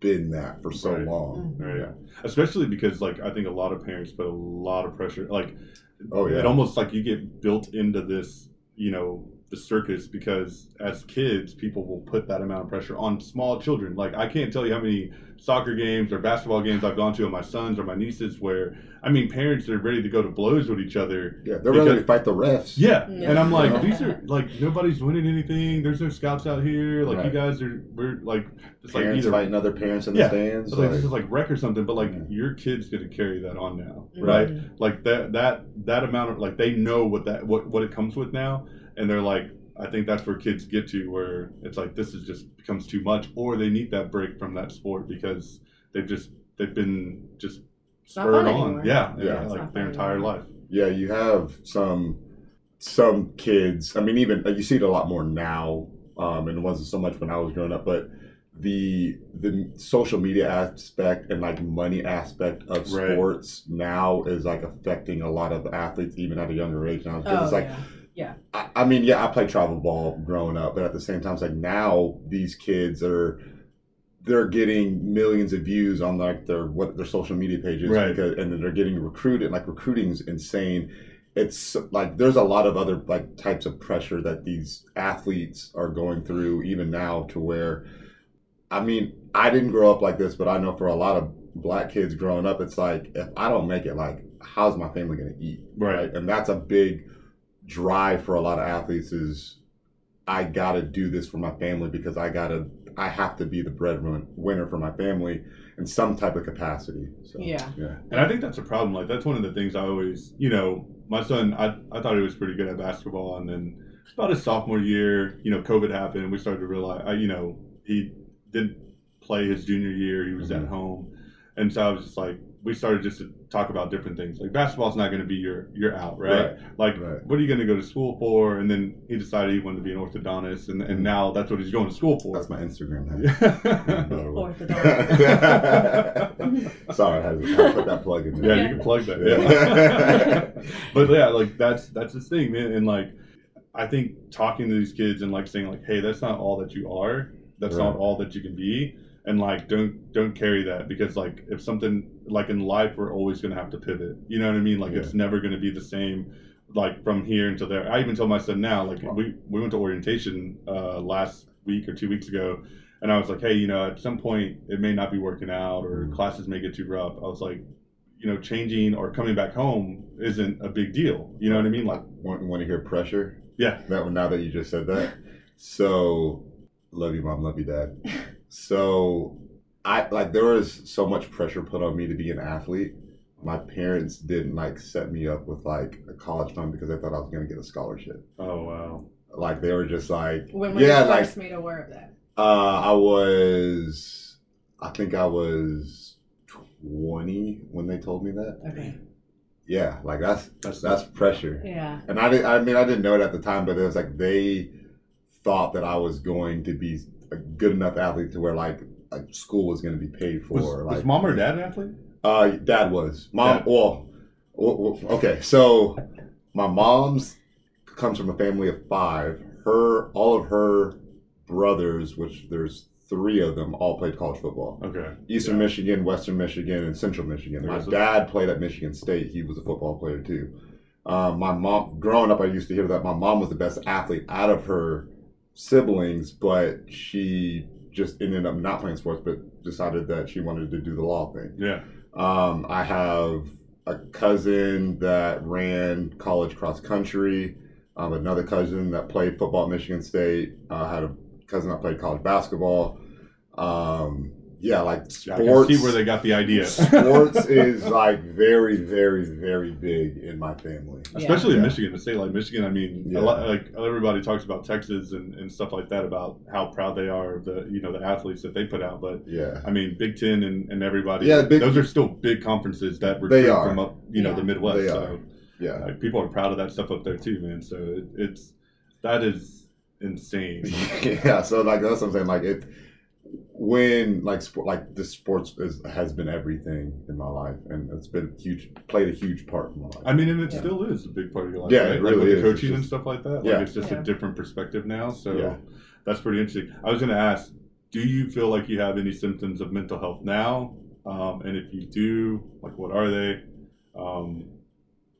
been that for so Right. long Right. yeah Especially because like I think a lot of parents put a lot of pressure like oh yeah it almost like you get built into this you know the circus because as kids, people will put that amount of pressure on small children. Like I can't tell you how many soccer games or basketball games I've gone to with my sons or my nieces where I mean parents are ready to go to blows with each other. Yeah, they're ready to fight the refs. Yeah, Yeah. and I'm like, these are like nobody's winning anything. There's no scouts out here. Like you guys are, we're like just like Parents either fighting other parents in the Yeah. stands. It's like, this is like wreck or something, but like Yeah. your kid's gonna carry that on now, Mhm. right? Like that that that amount of like they know what that what what it comes with now, and they're like, I think that's where kids get to where it's like this is just becomes too much, or they need that break from that sport because they've just they've been just spurred on, anymore. yeah, Yeah. yeah, like their entire anymore. life. Yeah, you have some some kids. I mean, even you see it a lot more now, um, and it wasn't so much when I was growing up. But the the social media aspect and like money aspect of Right. sports now is like affecting a lot of athletes even at a younger age now. Because Oh, it's like yeah. I, I mean, yeah, I played travel ball growing up, but at the same time, it's like now these kids are they're getting millions of views on like their what their social media pages, Right. because, and then they're getting recruited. Like recruiting's insane. It's like there's a lot of other like types of pressure that these athletes are going through even now to where, I mean, I didn't grow up like this, but I know for a lot of black kids growing up, it's like if I don't make it, like how's my family going to eat, Right. And that's a big drive for a lot of athletes is I got to do this for my family because I got to I have to be the breadwinner for my family in some type of capacity. So, Yeah. yeah, And I think that's a problem. Like that's one of the things I always, you know, my son, I, I thought he was pretty good at basketball, and then about his sophomore year, you know, COVID happened, and we started to realize, I, you know, he didn't play his junior year. He was Mhm. at home, and so I was just like, we started just to talk about different things. Like basketball's not going to be your your out, right? Like, Right. what are you going to go to school for? And then he decided he wanted to be an orthodontist, and, and now that's what he's going to school for. that's my Instagram. name. yeah, Sorry, I had, to, I had to put that plug in there. Yeah, you can plug that. Yeah. Yeah. but yeah, like that's that's the thing, man. And like, I think talking to these kids and like saying like, hey, that's not all that you are. That's not all that you can be. And like, don't don't carry that because like if something like in life, we're always gonna have to pivot. You know what I mean? Like Yeah. it's never gonna be the same. Like from here until there. I even told my son now. Like we we went to orientation uh, last week or two weeks ago. And I was like, hey, you know, at some point it may not be working out or Mhm. classes may get too rough. I was like, you know, changing or coming back home isn't a big deal. You know what I mean? Like, Want, want to hear pressure? yeah, That one, now that you just said that. So, love you, mom. Love you, dad. So, I like there was so much pressure put on me to be an athlete. My parents didn't like set me up with like a college fund because they thought I was going to get a scholarship. oh wow, Like they were just like, When were yeah, you like first made aware of that? uh, I was, I think I was twenty when they told me that. Okay. Yeah, like that's that's that's pressure. Yeah. And I, did, I mean, I didn't know it at the time, but it was like they thought that I was going to be a good enough athlete to where like, school was going to be paid for. was, like was mom or dad an athlete? Uh, dad was mom. Dad. Well, well, okay. So my mom's comes from a family of five. Her, all of her brothers, which there's three of them, all played college football. Okay, Eastern Yeah. Michigan, Western Michigan, and Central Michigan. My dad played at Michigan State. He was a football player too. Um, my mom, growing up, I used to hear that my mom was the best athlete out of her siblings, but she just ended up not playing sports, but decided that she wanted to do the law thing. yeah, Um, I have a cousin that ran college cross country. Um, another cousin that played football at Michigan State. uh, I had a cousin that played college basketball. Um, yeah, like Yeah, I can sports. see where they got the idea. sports is like very, very, very big in my family. Especially in Michigan, a state like Michigan. I mean, Yeah. a lot, like everybody talks about Texas and, and stuff like that about how proud they are of the you know the athletes that they put out. But Yeah, I mean, Big Ten and, and everybody. Yeah, Big- those are still big conferences that recruit They are. from up you know the Midwest. They so are. yeah. like, people are proud of that stuff up there too, man. So it, it's that is insane. yeah, so like that's what I'm saying. Like it, when like sport, like this sports is, has been everything in my life, and it's been huge, played a huge part in my life. I mean, and it Yeah. still is a big part of your life, Yeah, right? it like really with is. the It's coaching and stuff like that. Yeah. Like it's just Yeah. a different perspective now. So Yeah. that's pretty interesting. I was going to ask, do you feel like you have any symptoms of mental health now? Um, and if you do, like what are they? Um,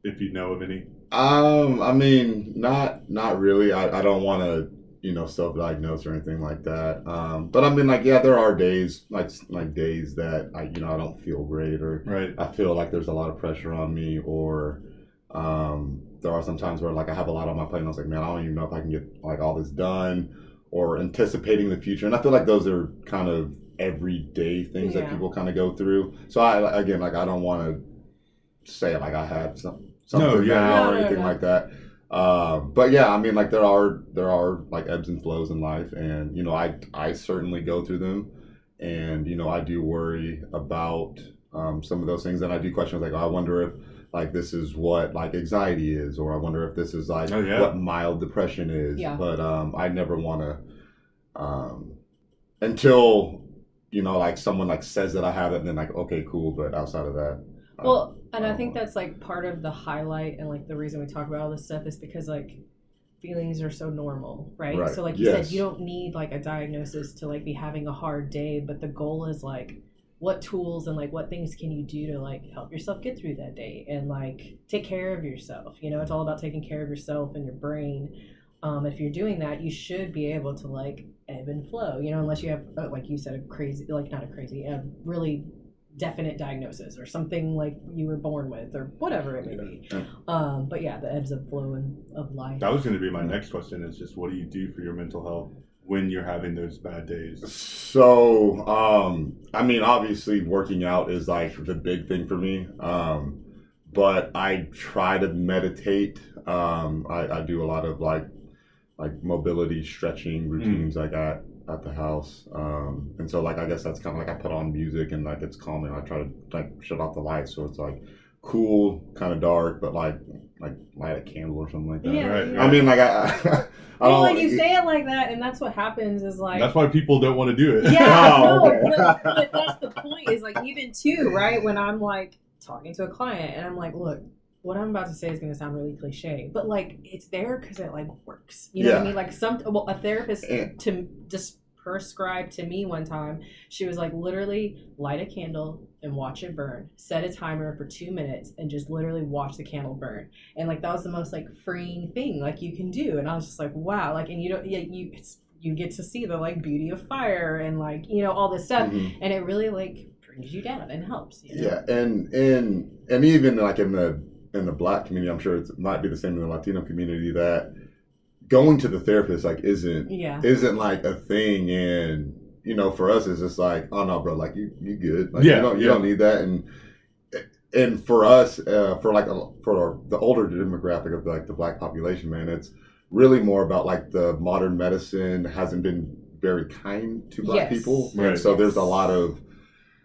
if if you know of any? Um, I mean, not not really. I, I don't want to, you know, self-diagnose or anything like that. Um, but I mean, like, yeah, there are days like like days that I, you know, I don't feel great or Right. I feel like there's a lot of pressure on me, or um, there are some times where like I have a lot on my plate, and I was like, man, I don't even know if I can get like all this done, or anticipating the future. And I feel like those are kind of everyday things that people kind of go through. So I again, like, I don't want to say like I have some something No, yeah, now yeah. or No, no, anything no. like that. Um, but yeah, I mean, like there are there are like ebbs and flows in life, and you know, I I certainly go through them, and you know, I do worry about um, some of those things, and I do question like, I wonder if like this is what like anxiety is, or I wonder if this is like Oh, yeah. what mild depression is. Yeah. But um, I never want to um, until you know, like someone like says that I have it, and then like okay, cool. But outside of that, Well, and I think that's like part of the highlight and like the reason we talk about all this stuff is because like feelings are so normal, right? Right. So like you Yes. said, you don't need like a diagnosis to like be having a hard day, but the goal is like what tools and like what things can you do to like help yourself get through that day and like take care of yourself. You know, it's all about taking care of yourself and your brain. Um, if you're doing that, you should be able to like ebb and flow. You know, unless you have uh, like you said a crazy, like not a crazy, a really definite diagnosis or something like you were born with or whatever it may be. Yeah. Um, but yeah, the ebbs and flow in, of life. That was going to be my next question. Is just what do you do for your mental health when you're having those bad days? So, um, I mean, obviously, working out is like the big thing for me. Um, but I try to meditate. Um, I, I do a lot of like like mobility stretching routines like at at the house. Um, and so like I guess that's kind of like I put on music and like it's calming. I try to like shut off the lights so it's like cool, kind of dark, but like like light a candle or something like that. Yeah, Right, yeah. I mean, like I, I well, don't. and you say it like that, and that's what happens is like. That's why people don't want to do it. yeah, Oh, no, okay. but, but that's the point. Is like even too right when I'm like talking to a client and I'm like, look, what I'm about to say is going to sound really cliche, but like it's there because it like works. You know what I mean? Like some well, a therapist And- to just prescribed to me one time. She was like, literally light a candle and watch it burn. Set a timer for two minutes and just literally watch the candle burn. And like that was the most like freeing thing like you can do. And I was just like, wow. Like and you don't yeah you it's you get to see the like beauty of fire and like you know all this stuff Mhm. and it really like brings you down and helps. You know? Yeah, and and and even like in the in the black community, I'm sure it might be the same in the Latino community that going to the therapist like isn't Yeah. isn't like a thing, and you know, for us, it's just like, oh no, bro, like you you good, like Yeah, you don't you yeah. don't need that, and and for us, uh, for like a, for the older demographic of like the black population, man, it's really more about like the modern medicine hasn't been very kind to black Yes. people, Right. and so there's a lot of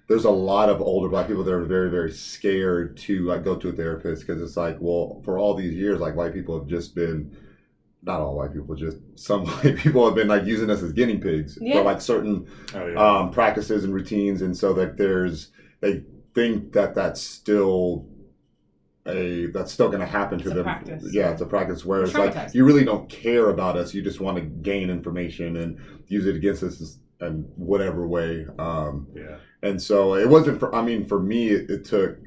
there's a lot of older black people that are very very scared to like go to a therapist because it's like well for all these years like white people have just been not all white people just some white people have been like using us as guinea pigs Yeah. for like certain Oh, yeah. um, practices and routines and so that there's they think that that's still a that's still going to happen to It's a them practice, yeah yeah. it's a practice where it's like you really don't care about us you just want to gain information and use it against us in whatever way um, yeah. And so it wasn't for i mean for me it, it took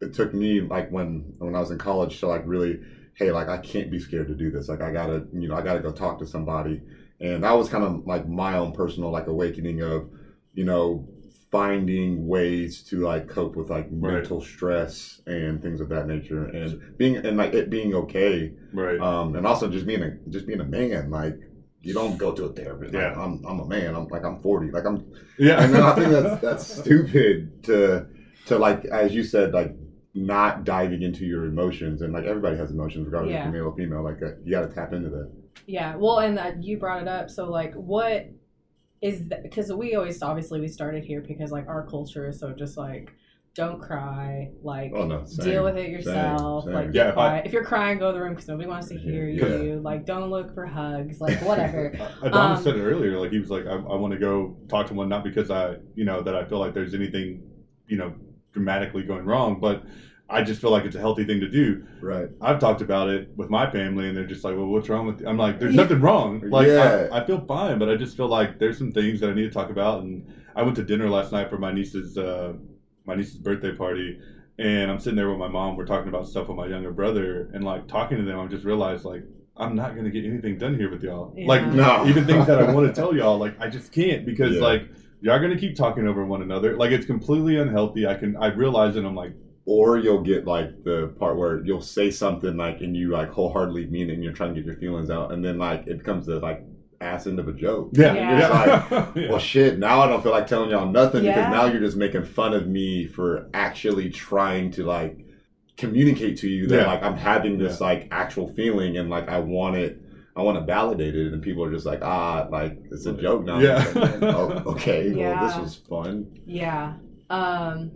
it took me like when when i was in college to like really hey like i can't be scared to do this like i gotta you know i gotta go talk to somebody and that was kind of like my own personal like awakening of you know finding ways to like cope with like Right. mental stress and things of that nature and being and like it being okay Right. um and also just being a just being a man like you don't go to a therapist like, Yeah. i'm i'm a man i'm like i'm 40 like i'm yeah. and then I think that's that's stupid to to like as you said like not diving into your emotions and like everybody has emotions regardless Yeah. of male or female like uh, you got to tap into that. Yeah, well, and uh, you brought it up. So, like, what is that? Because we always, obviously, we started here because, like, our culture is so just like, don't cry, like, Oh no, same. deal with it yourself, same. like, Yeah, get if I- If you're crying, go to the room because nobody wants to hear Yeah. you. Like, don't look for hugs, like, whatever. Adonys Um, said it earlier. Like he was like, I, I want to go talk to one, not because I, you know, that I feel like there's anything, you know, dramatically going wrong, but I just feel like it's a healthy thing to do. Right. I've talked about it with my family, and they're just like, "Well, what's wrong with?" You? I'm like, "There's nothing wrong. Like, Yeah. I, I feel fine, but I just feel like there's some things that I need to talk about." And I went to dinner last night for my niece's uh, my niece's birthday party, and I'm sitting there with my mom. We're talking about stuff with my younger brother, and like talking to them, I just realized like I'm not gonna get anything done here with y'all. Yeah. Like No. even things that I want to tell y'all, like I just can't because Yeah. like y'all gonna keep talking over one another. Like it's completely unhealthy. I can I realize it. I'm like or you'll get like the part where you'll say something like and you like wholeheartedly mean it and you're trying to get your feelings out and then like it becomes the like ass end of a joke yeah, Yeah. yeah. Well, shit. Now I don't feel like telling y'all nothing Yeah. because now you're just making fun of me for actually trying to like communicate to you that Yeah. like I'm having this like actual feeling and like I want it. I want to validate it, and people are just like, ah, like it's a joke now. Yeah. oh, okay. Well, Yeah. this was fun. Yeah. Um,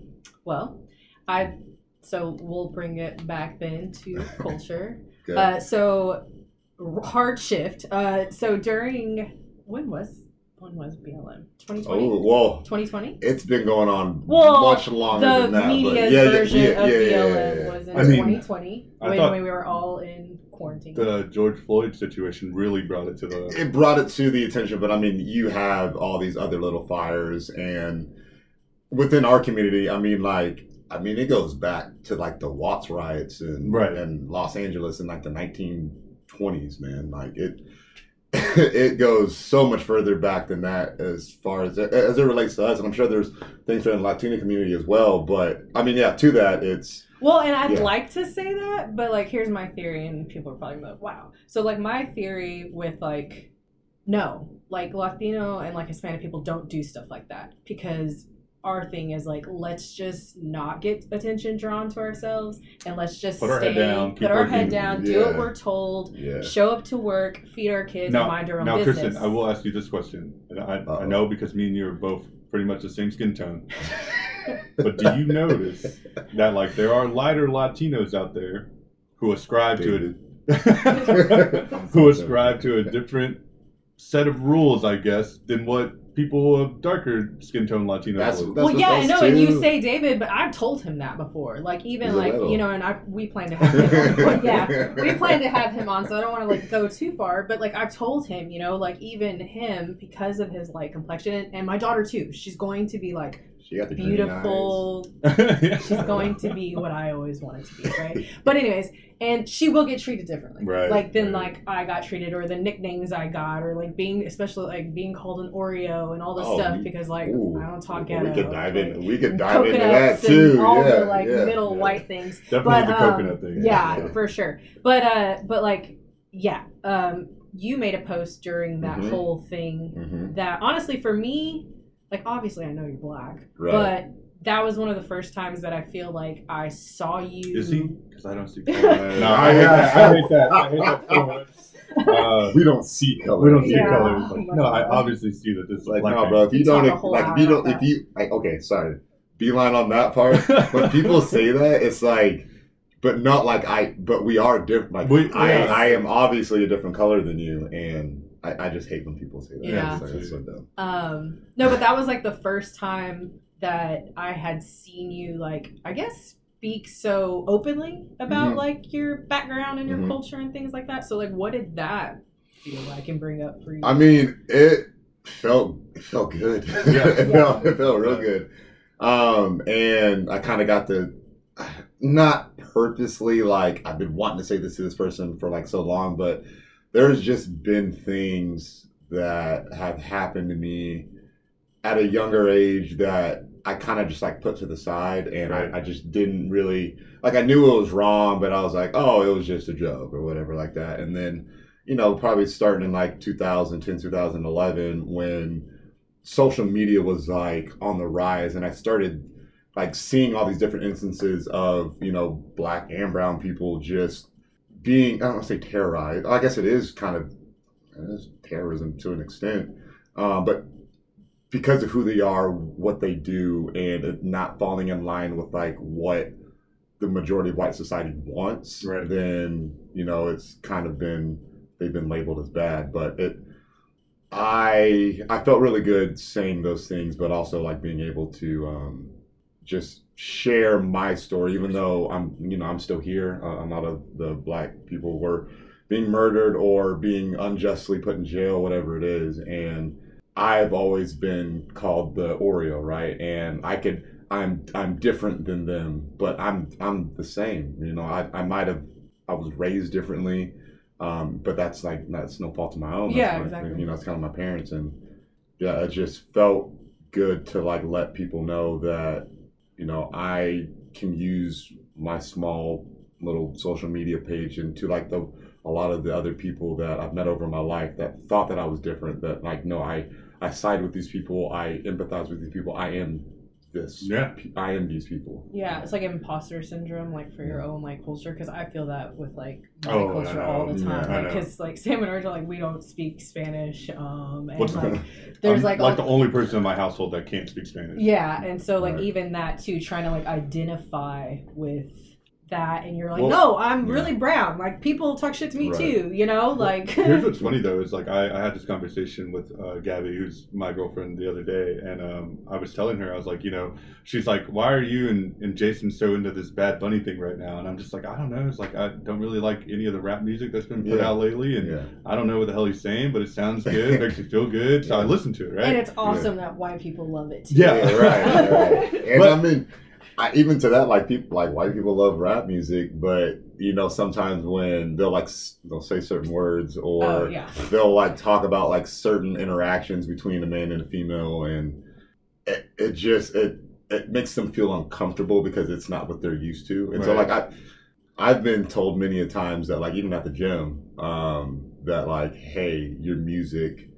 well, I so we'll bring it back then to culture. Good. Uh, so r- hard shift. Uh, so during when was when was BLM? 2020. oh, well, 2020. it's been going on Well, much longer than that. media's but yeah, yeah, version yeah, of yeah, yeah, BLM yeah, yeah. was in I 2020 I when, thought- when we were all in quarantine. the George Floyd situation really brought it to the it brought it to the attention but i mean you have all these other little fires and within our community i mean like i mean it goes back to like the watts riots and Right. and los angeles in like the 1920s man like it it goes so much further back than that as far as as it relates to us and i'm sure there's things for the latino community as well but i mean yeah to that it's Well, and I'd Yeah. like to say that, but like, here's my theory, and people are probably like, "Wow." So, like, my theory with like, no, like Latino and like Hispanic people don't do stuff like that because our thing is like, let's just not get attention drawn to ourselves, and let's just Put our head down, put our working. head down, do Yeah. what we're told, yeah show up to work, feed our kids, and now, mind our own now business. Kristin, I will ask you this question. And I, I Uh-oh. know because me and you are both pretty much the same skin tone. But do you notice that like there are lighter Latinos out there who ascribe to it, who ascribe to a different set of rules, I guess, than what people of darker skin tone Latinos That's- that's- well, yeah, I those know, and you say David, but I've told him that before. Like even He's like you know, and I we plan to have him. on. yeah, we plan to have him on, so I don't want to like go too far. But like I've told him, you know, like even him because of his like complexion, and my daughter too. She's going to be like she got the beautiful. Yeah. She's going to be what I always wanted to be, right? But anyways, and she will get treated differently, Right, Like than right. like I got treated, or the nicknames I got, or like being especially like being called an Oreo and all this Oh, stuff you- because like Ooh, I don't talk well, ghetto. We could dive like, in. We could dive into that too. all yeah, the like yeah, middle yeah. white things. Definitely But, the um, coconut thing. Yeah, for sure. But uh, but like yeah, um, you made a post during that Mhm. whole thing hmm that honestly for me, like obviously I know you're black, Right. but that was one of the first times that I feel like I saw you. Is he? Because I don't see. Uh, no, I hate that. I hate that. I hate that so much. Uh, we don't see color. we don't see Yeah. colors. Like, no, I obviously see that this is Like, black no, bro. If you We don't, talk a whole like, if you don't, if you, like, okay, sorry, beeline on that part. when people say that, it's like, but not like I, but we are different. Like, We- I, yes. I am obviously a different color than you, and I, I just hate when people say that. Yeah. It's, like, so dumb. Um, no, but that was like the first time that I had seen you, like, I guess, speak so openly about Mhm. like your background and your Mhm. culture and things like that. So, like, what did that feel like and bring up for you? I mean, it felt it felt good. Yeah. it felt it felt real good. Um, and I kind of got the not purposely like I've been wanting to say this to this person for like so long, but there's just been things that have happened to me at a younger age that I kind of just like put to the side, and Right. I, I just didn't really like. I knew it was wrong, but I was like, oh, it was just a joke or whatever like that. And then, you know, probably starting in like 2010, 2011, when social media was like on the rise, and I started like seeing all these different instances of you know black and brown people just being I don't want to say terrorized. I guess it is kind of it is terrorism to an extent, uh, but because of who they are, what they do, and it not falling in line with like what the majority of white society wants, Right. then you know it's kind of been they've been labeled as bad. But it, I I felt really good saying those things, but also like being able to um, just share my story, even though I'm you know I'm still here. Uh, a lot of the black people were being murdered or being unjustly put in jail, whatever it is, and I've always been called the Oreo, right? And I could I'm I'm different than them, but I'm I'm the same. You know, I, I might have I was raised differently, um, but that's like that's no fault of my own. That's Yeah, my- exactly. You know, it's kind of my parents, and yeah, it just felt good to like let people know that you know I can use my small little social media page and to like the a lot of the other people that I've met over my life that thought that I was different. That like no, I I side with these people. I empathize with these people. I am this. Yeah. I am these people. Yeah, it's like imposter syndrome, like for your own like culture, because I feel that with like my Oh, culture all the Yeah, time. I like, because like Sam and Arja, like we don't speak Spanish, um, and What's like there's I'm like, like all- the only person in my household that can't speak Spanish. yeah, and so like Right. even that too, trying to like identify with that, and you're like, Well, no, I'm yeah. really brown. Like people talk shit to me Right. too, you know, like Here's what's funny though is like I, I had this conversation with uh, Gabby, who's my girlfriend, the other day, and um, I was telling her I was like, you know, she's like, why are you and, and Jason so into this Bad Bunny thing right now? And I'm just like, I don't know. It's like I don't really like any of the rap music that's been put Yeah. out lately, and Yeah. I don't know what the hell he's saying, but it sounds good, it makes me feel good, so I listen to it, right? and it's awesome that white people love it too. Yeah. right, right. And But- I mean, I, even to that, like people, like white people love rap music, but you know, sometimes when they'll like they'll say certain words or Oh yeah. they'll like talk about like certain interactions between a man and a female, and it, it just it it makes them feel uncomfortable because it's not what they're used to, and so like I. I've been told many a times that, like, even at the gym, um, that like, hey, your music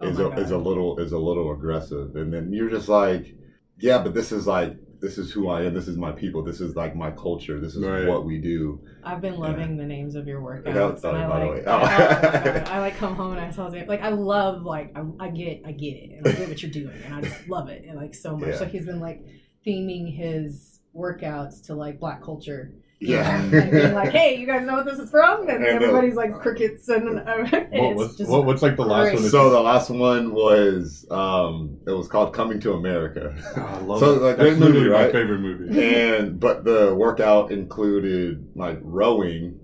Oh is my a, God. is a little is a little aggressive, and then you're just like, yeah, but this is like this is who I am. This is my people. This is like my culture. This is Right. what we do. I've been loving the names of your That workouts, was and I funny, by the like. way. oh my uh, I like come home and I tell him like I love like I, I get I get it and I get what you're doing and I just love it and like so much. Yeah. So he's been like theming his workouts to like black culture. Yeah. and being like, hey, you guys know what this is from? And, And, uh, everybody's like crickets and, and what it's was just what, what's like the last great. one? so the last one was um, it was called Coming to America, Oh, I love So, it. like, That's great movie, literally my favorite movie. and but the workout included like rowing.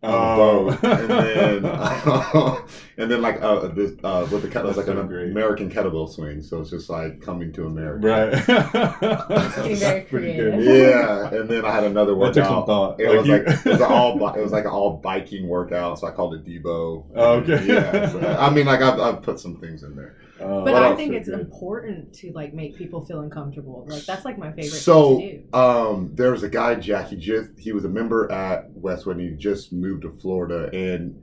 On a Oh. boat, and then and then like uh, this uh, with the kettle, it's like That's an great. American kettlebell swing. So it's just like coming to America. Right. Getting very That's pretty creative. good. Yeah, and then I had another That took some workout. thought. It Like was you- like it was all it was like an all biking workout, so I called it Deebo. Oh, okay. Yeah, so, I mean, like I've, I've put some things in there. Oh, But I think it's good. important to like make people feel uncomfortable. Like that's like my favorite So thing to do. um, there was a guy, Jack. He just he was a member at Westwood. And he just moved to Florida, and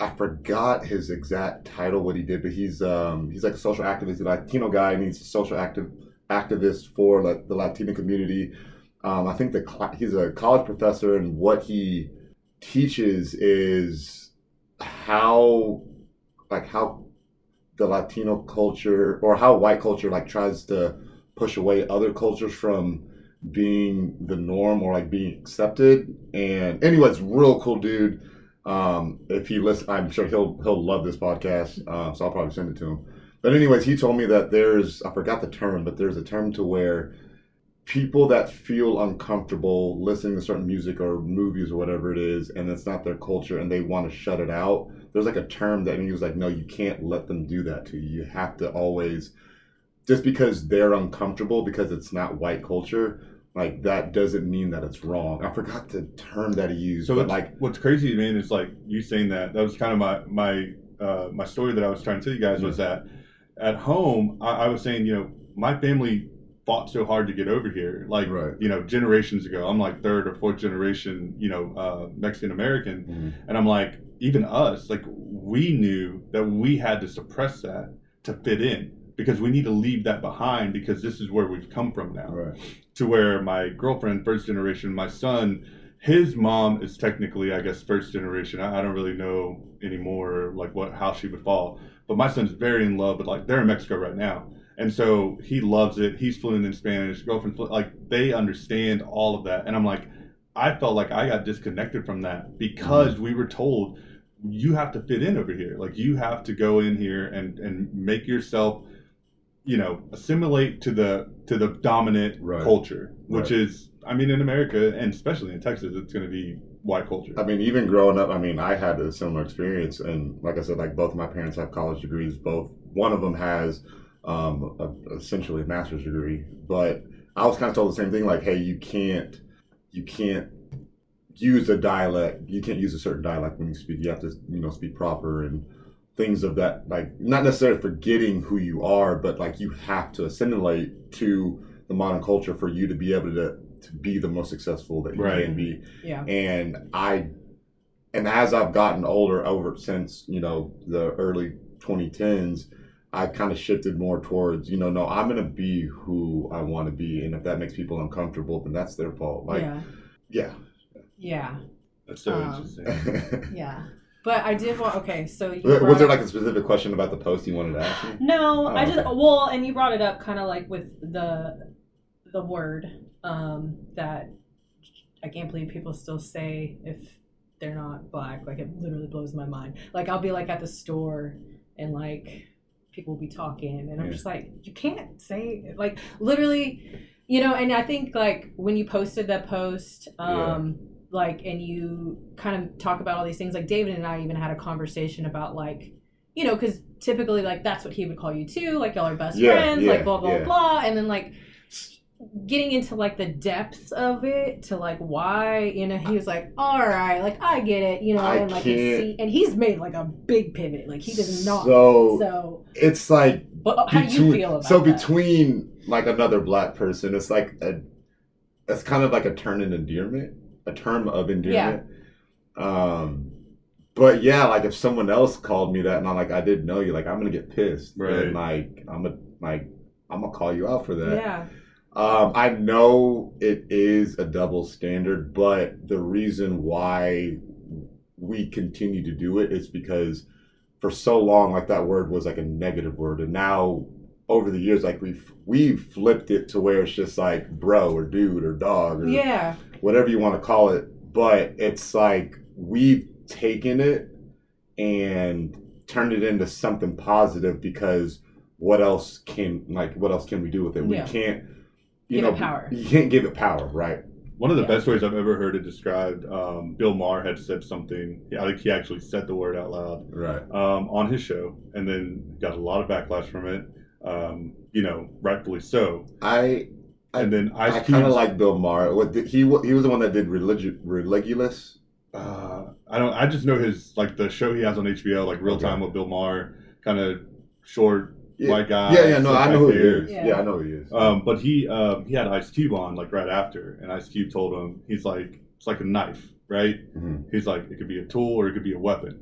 I forgot his exact title, what he did, but he's um he's like a social activist, a Latino guy, and he's a social active activist for like the Latino community. Um, I think the cla he's a college professor, and what he teaches is how like how the Latino culture or how white culture like tries to push away other cultures from being the norm or like being accepted. And anyways, real cool dude. Um, if he listen, I'm sure he'll he'll love this podcast. Um, so I'll probably send it to him. But anyways, he told me that there's I forgot the term, but there's a term to where people that feel uncomfortable listening to certain music or movies or whatever it is, and it's not their culture, and they want to shut it out. There's like a term that and he was like, no, you can't let them do that to you. You have to always just because they're uncomfortable because it's not white culture like that doesn't mean that it's wrong i forgot the term that he used So but what's, like what's crazy, man, is like you saying that. That was kind of my my uh, my story that I was trying to tell you guys was that at home I, I was saying, you know, my family fought so hard to get over here, like Right. you know, generations ago. I'm like third or fourth generation, you know, uh, Mexican American, and I'm like, even us, like we knew that we had to suppress that to fit in because we need to leave that behind because this is where we've come from now right to where my girlfriend, first generation, my son, his mom is technically, I guess, first generation. I, I don't really know anymore, like what how she would fall. But my son's very in love, but like they're in Mexico right now, and so he loves it. He's fluent in Spanish. Girlfriend, like they understand all of that, and I'm like, I felt like I got disconnected from that because mm-hmm. we were told you have to fit in over here. Like you have to go in here and and make yourself you know assimilate to the to the dominant Right. culture which Right. is i mean in america and especially in texas it's going to be white culture i mean even growing up i mean i had a similar experience and like i said like both of my parents have college degrees both one of them has um a, essentially a master's degree but I was kind of told the same thing. Like, hey, you can't, you can't use a dialect. You can't use a certain dialect when you speak. You have to, you know, speak proper and things of that. Like, not necessarily forgetting who you are, but like you have to assimilate to the modern culture for you to be able to to be the most successful that you Right. can be. Yeah. And I, and as I've gotten older, over since you know the early 2010s, I've kind of shifted more towards you know no, I'm gonna be who I want to be, and if that makes people uncomfortable, then that's their fault. Like, yeah. yeah, Yeah. That's so Um, interesting. Yeah. But I did want. Okay, so you was brought there like a specific question about the post you wanted to ask me? No, Oh, I just okay. well, and you brought it up kind of like with the the word um, that I can't believe people still say if they're not black. Like it literally blows my mind. Like I'll be like at the store and like people will be talking, and I'm Yeah. just like, you can't say like literally, you know. And I think like when you posted that post. Um, like and you kind of talk about all these things like david and i even had a conversation about like you know because typically like that's what he would call you too like y'all are best Yeah, friends yeah, like blah blah yeah. blah and then like getting into like the depths of it to like why you know he was like all right like i get it you know I and like it's, and he's made like a big pivot like he does not So, so it's like but uh, how do you feel about it? so that? between like another black person, it's like a, it's kind of like a turn in endearment, a term of endearment. Um, but yeah, like if someone else called me that and I'm like, I didn't know you, like I'm gonna get pissed, Right. And like I'm gonna like I'm gonna call you out for that. yeah Um, I know it is a double standard, but the reason why we continue to do it is because for so long, like that word was like a negative word, and now over the years, like we've we've flipped it to where it's just like bro or dude or dog or yeah whatever you want to call it. But it's like we've taken it and turned it into something positive because what else can like what else can we do with it? We can't you Give know it power. You can't give it power, right? One of the Yeah. best ways I've ever heard it described, um, Bill Maher had said something. I think he actually said the word out loud Right. um, on his show, and then got a lot of backlash from it. Um, you know, rightfully so. I I- And then Ice I Cube. kind of like Bill Maher. What did, he he was the one that did religi- Religulous. Uh, I don't. I just know his like the show he has on HBO, like Real Okay. Time with Bill Maher, kind of short Yeah. white guy. yeah, yeah, no, I know who he is. Yeah. Yeah. I know who he is. Um, but he um, he had Ice Cube on like right after, and Ice Cube told him he's like it's like a knife, right? Mhm. He's like it could be a tool or it could be a weapon.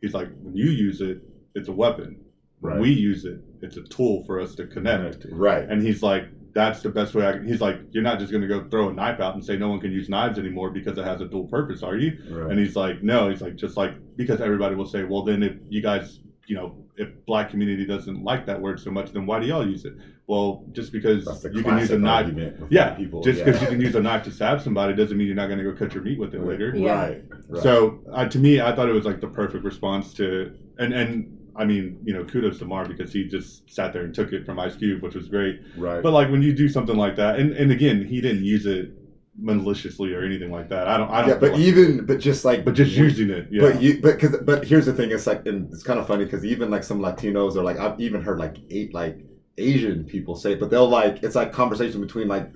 He's like when you use it, it's a weapon. When we use it, it's a tool for us to connect. Right. And he's like, that's the best way. I can. He's like, you're not just going to go throw a knife out and say no one can use knives anymore because it has a dual purpose, are you? Right. And he's like, no. He's like, just like because everybody will say, well, then if you guys, you know, if black community doesn't like that word so much, then why do y'all use it? Well, just because you can use a knife. Yeah, people. just yeah. because you can use a knife to stab somebody doesn't mean you're not going to go cut your meat with it later. Yeah. Right. right. So uh, to me, I thought it was like the perfect response to, and and I mean, you know, kudos to Maher because he just sat there and took it from Ice Cube, which was great. right. But like when you do something like that, and and again, he didn't use it maliciously or anything like that. I don't. I don't. yeah, but like- even but just like but just using it. Yeah. But you, but because, but here's the thing. It's like, and it's kind of funny because even like some Latinos or like I've even heard like eight like Asian people say, it, but they'll like it's like conversation between like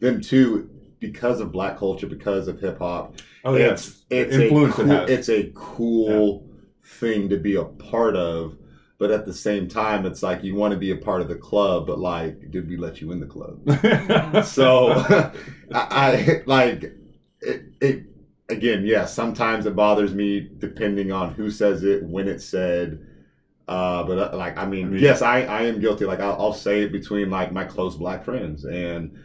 them two because of black culture, because of hip hop. oh yeah. it's it's influence a it cool, has. it's a cool thing to be a part of. But at the same time, it's like you want to be a part of the club, but like, did we let you in the club? so I, I like it, it again yeah sometimes it bothers me depending on who says it when it's said uh but uh, like i mean, I mean- yes i i am guilty like I'll, I'll say it between like my close black friends and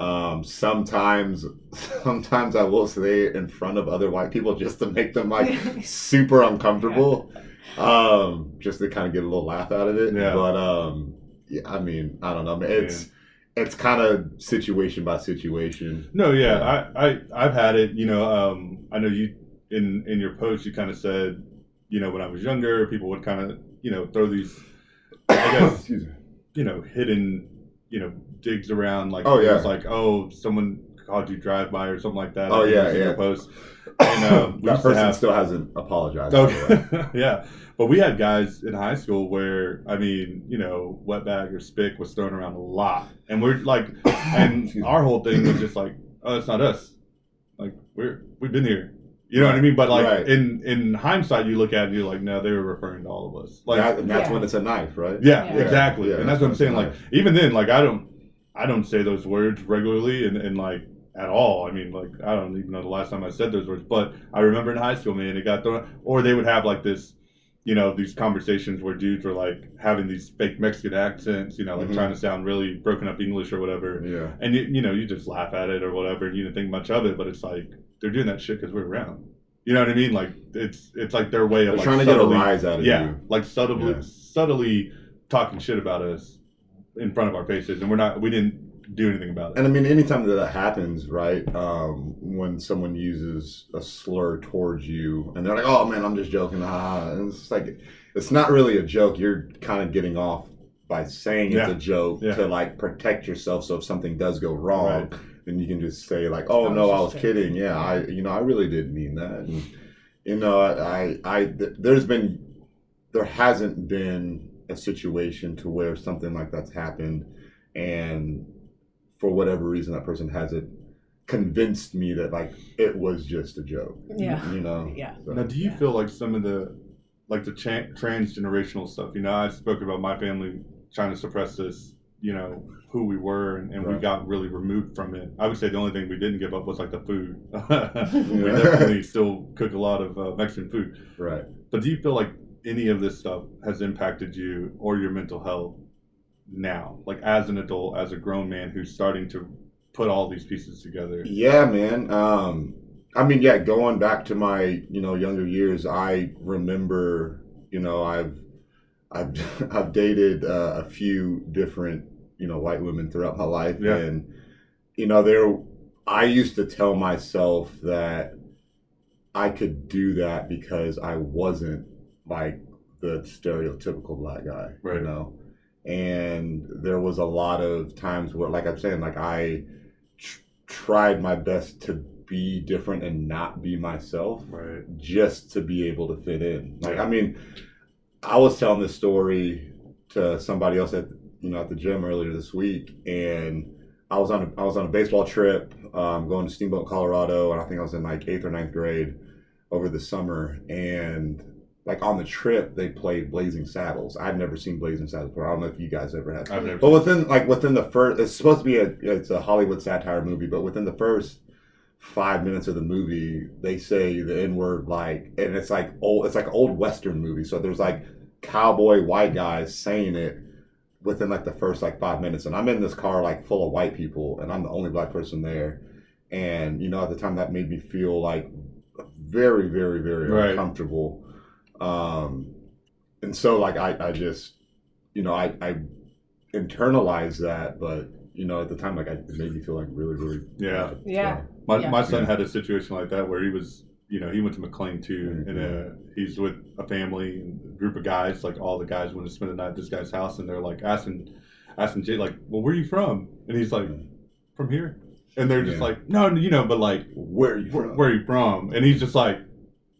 um sometimes sometimes i will say it in front of other white people just to make them like super uncomfortable. Um just to kind of get a little laugh out of it. Yeah. but um yeah i mean i don't know man, it's it's kind of situation by situation. No, yeah, I, I, I've had it. You know, um, I know you in in your post you kind of said, you know, when I was younger, people would kind of, you know, throw these, I guess, excuse me. you know, hidden, you know, digs around like, Oh, yeah. was like, oh, someone called you drive by or something like that. Oh, I yeah, your yeah. post. and uh, that person have still hasn't apologized. by the way. Okay. yeah. But we had guys in high school where, I mean, you know, wetbag or spick was thrown around a lot. And we're like, and our whole thing was just like, oh, it's not us. Like, we're, we've been here. You know what I mean? But like Right. in in hindsight, you look at it and you're like, no, they were referring to all of us. Like, That- and that's Yeah. when it's a knife, right? yeah, Yeah. exactly. Yeah, and that's what I'm saying. Like even then, like I don't, I don't say those words regularly, and, and like at all. I mean, like I don't even know the last time I said those words, but I remember in high school, man, it got thrown. Or they would have like this, you know, these conversations where dudes were like having these fake Mexican accents, you know, like Mhm. trying to sound really broken up English or whatever. Yeah. And you, you know, you just laugh at it or whatever, and you didn't think much of it. But it's like they're doing that shit because we're around. You know what I mean? Like it's it's like their way of They're like trying to get a rise out of yeah, you. like subtly, Yeah. subtly talking shit about us in front of our faces, and we're not. We didn't do anything about it. And I mean, anytime that that happens, right? Um, when someone uses a slur towards you, and they're like, "Oh man, I'm just joking," ah, and it's like, it's not really a joke. You're kind of getting off by saying it's a joke Yeah. to like protect yourself. So if something does go wrong, Right. then you can just say like, "Oh I no, I was kidding. Yeah, I, you know, I really didn't mean that." And, you know, I, I, th- there's been, there hasn't been a situation to where something like that's happened, and for whatever reason, that person hasn't convinced me that like it was just a joke. Yeah. you know. Yeah. So- Now, do you Yeah. feel like some of the, like the cha- transgenerational stuff? You know, I spoke about my family trying to suppress this. You know who we were, and, and we got really removed from it. I would say the only thing we didn't give up was like the food. we definitely still cook a lot of uh, Mexican food. Right. But do you feel like any of this stuff has impacted you or your mental health now, like as an adult, as a grown man who's starting to put all these pieces together? Yeah, man. Um, I mean, yeah, going back to my, you know, younger years, I remember, you know, I've, I've, I've dated uh, a few different, you know, white women throughout my life, Yeah. and you know, there, I used to tell myself that I could do that because I wasn't like the stereotypical black guy, Right. you know, and there was a lot of times where, like I'm saying, like I tr- tried my best to be different and not be myself Right. just to be able to fit in. Like, Yeah. I mean, I was telling this story to somebody else at you know at the gym earlier this week, and I was on a, I was on a baseball trip, um, going to Steamboat, Colorado, and I think I was in like eighth or ninth grade over the summer, and like on the trip they played Blazing Saddles. I'd never seen Blazing Saddles before. I don't know if you guys ever have. I've never. But within like within the first, it's supposed to be a it's a Hollywood satire movie, but within the first five minutes of the movie, they say the N word like, and it's like old, it's like old Western movie. So there's like cowboy white guys saying it within like the first like five minutes, and I'm in this car like full of white people, and I'm the only black person there, and you know at the time that made me feel like very very very Right. uncomfortable, um, and so like I I just you know I I internalized that, but you know, at the time, like, I, it made me feel like really, really Yeah. bad. Yeah. My, Yeah. my son Yeah. had a situation like that where he was, you know, he went to McLean too, Mhm. and uh, he's with a family and a group of guys. Like all the guys went to spend the night at this guy's house, and they're like asking, asking Jay, like, "Well, where are you from?" And he's like, "From here." And they're just Yeah. like, "No, you know, but like, Where are you where, from? where are you from?" And he's just like,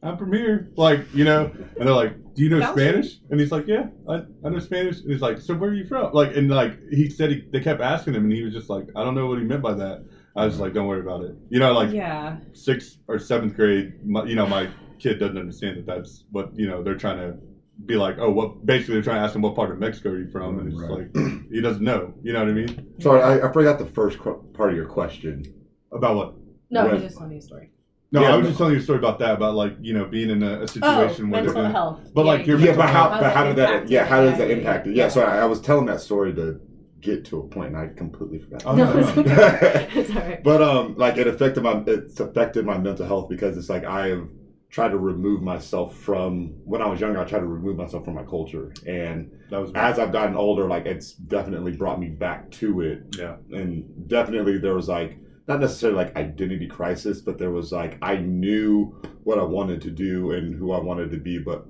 "I'm from here," like, you know. And they're like, "Do you know That was- Spanish?" And he's like, "Yeah, I, I know Spanish." And he's like, "So where are you from?" Like, and like he said, he, they kept asking him, and he was just like, "I don't know what he meant by that." I was like, "Don't worry about it," you know, like yeah. sixth or seventh grade, my, you know, my kid doesn't understand that that's what you know they're trying to be like. Oh, what? Basically, they're trying to ask him what part of Mexico are you from, and it's Right. like he doesn't know. You know what I mean? Sorry, I, I forgot the first qu- part of your question. About what? No, Right. he just told me a story. No, Yeah, I was no. just telling you a story about that, about like you know being in a, a Oh, situation where mental they're health. But, like, your Yeah, but how, health- but how did that, impact yeah, how does that Yeah, impact it? yeah. Yeah, so I, I was telling that story to get to a point, and I completely forgot. Oh, no, no, it's no. okay. it's all right. But um, like it affected my it's affected my mental health because it's like I have tried to remove myself from when I was younger. I tried to remove myself from my culture, and that was as I've gotten older, like it's definitely brought me back to it. yeah, and definitely there was like not necessarily like identity crisis, but there was like I knew what I wanted to do and who I wanted to be, but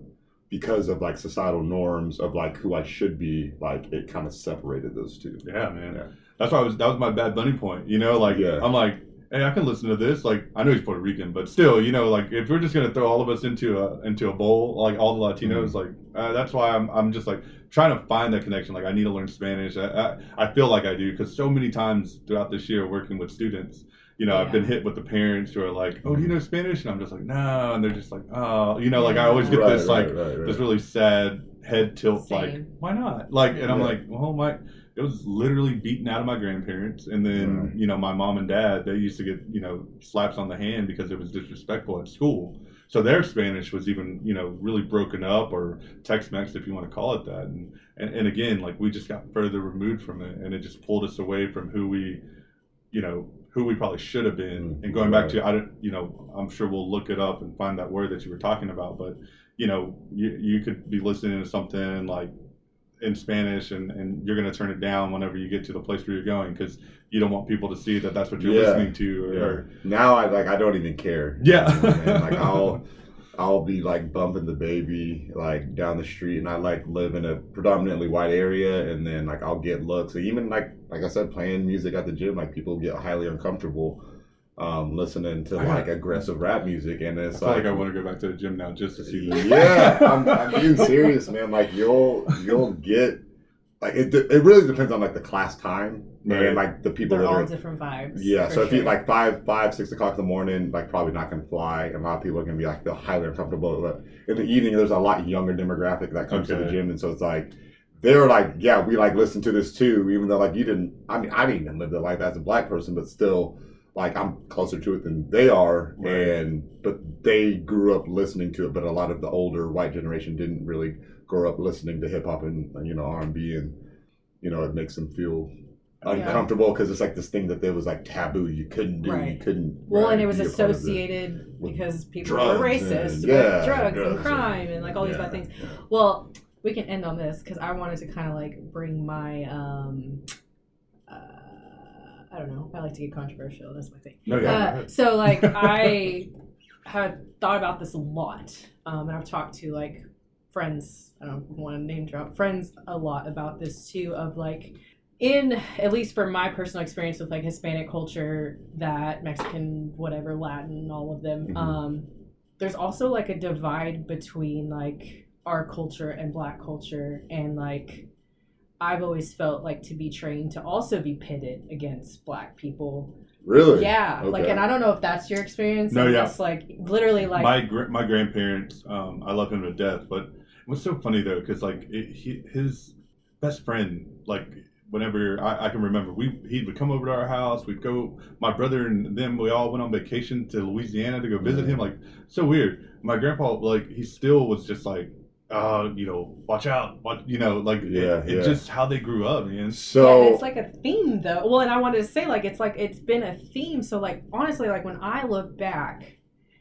because of like societal norms of like who I should be, like it kind of separated those two. yeah, man. Yeah. That's why I was that was my bad bunny point. You know, like Yeah. I'm like hey, I can listen to this. Like, I know he's Puerto Rican, but still, you know, like if we're just gonna throw all of us into a into a bowl, like all the Latinos, Mhm. like uh, that's why I'm I'm just like trying to find that connection. Like, I need to learn Spanish. I I, I feel like I do because so many times throughout this year working with students. You know, I've been hit with the parents who are like, "Oh, do you know Spanish?" And I'm just like, "No," and they're just like, "Oh," you know, like I always get this like right, right. this really sad head tilt like why not like and i'm Yeah. like well my it was literally beaten out of my grandparents. And then Right. you know my mom and dad they used to get you know slaps on the hand because it was disrespectful at school. So their spanish was even you know really broken up or tex-mex if you want to call it that. And, and and again like we just got further removed from it and it just pulled us away from who we you know who we probably should have been. Mm, and going back to i don't you know i'm sure we'll look it up and find that word that you were talking about but you know, you, you could be listening to something like in Spanish and, and you're going to turn it down whenever you get to the place where you're going because you don't want people to see that that's what you're Yeah. listening to. Or, Yeah. or- Now I like I don't even care. Yeah. You know what I mean? Like I'll I'll be like bumping DaBaby like down the street and I like live in a predominantly white area and then like I'll get looks. So even like like I said, playing music at the gym, like people get highly uncomfortable um listening to like aggressive rap music and I it's feel like, like I want to go back to the gym now just to see that. yeah, I'm, I'm being serious, man. Like you'll you'll get like it. It really depends on like the class time Right. and like the people They're that all are different vibes. yeah, for so if you sure. like five, five, six o'clock in the morning, like probably not gonna fly. And a lot of people are gonna be like feel highly uncomfortable. But in the evening, there's a lot younger demographic that comes to the gym, and so it's like they're like, yeah, we like listen to this too, even though like you didn't. I mean, I didn't even live the life as a black person, but still, like I'm closer to it than they are, Right. and but they grew up listening to it. But a lot of the older white generation didn't really grow up listening to hip hop and you know R and B, and you know it makes them feel uncomfortable because it's like this thing that there was like taboo you couldn't do you couldn't Well, and it was be a part of it. associated because people were racist and- yeah, drugs, drugs and and- crime and like all these bad things. yeah. Well, we can end on this because I wanted to kind of like bring my um, I don't know. I like to get controversial. That's my thing. Uh, so like I had thought about this a lot, um, and I've talked to like friends. I don't want to name drop friends a lot about this too. Of like, in at least for my personal experience with like Hispanic culture, that Mexican, whatever, Latin, all of them. Mhm. Um, there's also like a divide between like our culture and Black culture, and like. I've always felt like to be trained to also be pitted against black people really yeah, like, and I don't know if that's your experience. No, and yeah. That's like literally like my gra- my grandparents, um, I love him to death. But what's so funny though, because like it, he, his best friend, like whenever I, I can remember, we he would come over to our house. We'd go. My brother and them, we all went on vacation to Louisiana to go visit him. Like so weird. My grandpa, like he still was just like. Uh, you know, watch out, watch, you know, like Yeah, it, it yeah. just how they grew up, man. so yeah, it's like a theme though. Well, and I wanted to say like it's like it's been a theme. So like honestly, like when I look back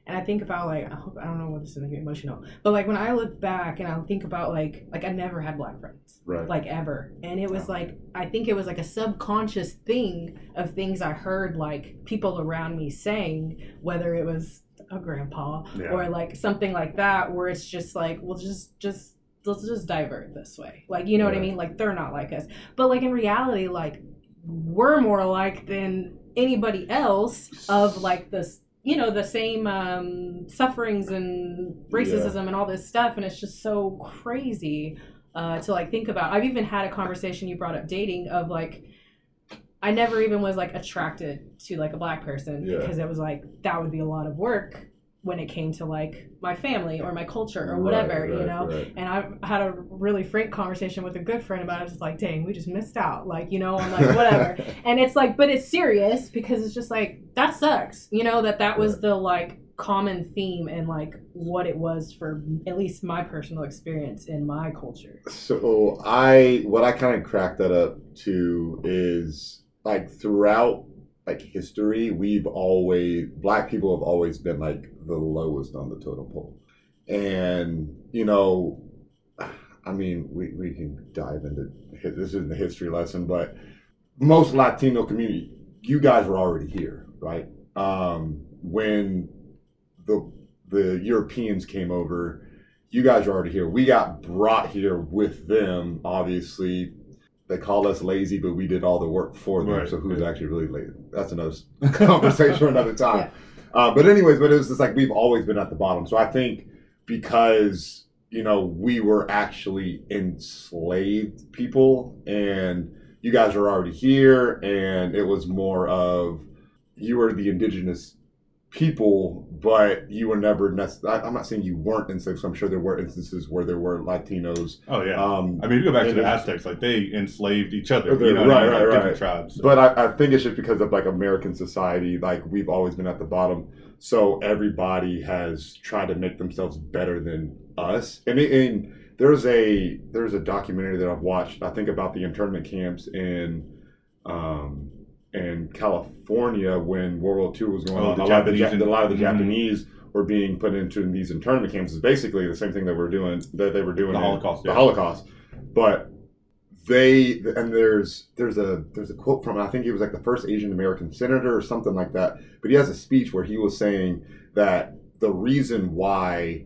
and I think about like I hope I don't know what this is making me emotional, but like when I look back and I think about like like I never had black friends. right like ever and it was like i think it was like a subconscious thing of things i heard like people around me saying whether it was a grandpa Yeah. or like something like that where it's just like well just just let's just divert this way. Like you know what i mean? Like they're not like us. But like in reality like we're more alike than anybody else of like this you know the same um sufferings and racism and all this stuff. And it's just so crazy uh, to like think about. I've even had a conversation you brought up dating of like I never even was like attracted to like a black person Yeah. because it was like that would be a lot of work when it came to like my family or my culture or Right, whatever, you know. right. And I had a really frank conversation with a good friend about it. Just like, dang, we just missed out. Like, you know, I'm like, whatever. and it's like, but it's serious because it's just like that sucks. You know that that was Right. the like common theme and like what it was for at least my personal experience in my culture. So I what I kind of cracked that up to is like throughout like history, we've always black people have always been like the lowest on the totem pole. And you know, I mean, we, we can dive into this isn't a history lesson, but most Latino community, you guys were already here, right? Um, when the the Europeans came over, you guys are already here. We got brought here with them, obviously. They call us lazy, but we did all the work for them. Right, so who's actually really lazy? That's another conversation for another time. Uh, but anyways, but it was just like we've always been at the bottom. So I think because you know we were actually enslaved people, and you guys were already here, and it was more of you were the indigenous people, but you were never necessarily. I'm not saying you weren't enslaved. So I'm sure there were instances where there were Latinos. Oh yeah. Um, I mean, you go back to the Aztecs, like they enslaved each other. You know I right. Like right, different right. tribes. But I, I think it's just because of like American society, like we've always been at the bottom. So everybody has tried to make themselves better than us. And, and there's a there's a documentary that I've watched. I think about the internment camps in um, in California when World War II was going Oh, on. a, lot of the, Japanese Ja- a lot of the Mhm. Japanese were being put into these internment camps. Is basically the same thing that we're doing that they were doing The in Holocaust, The yeah. Holocaust, but they and there's there's a there's a quote from I think he was like the first Asian American senator or something like that. But he has a speech where he was saying that the reason why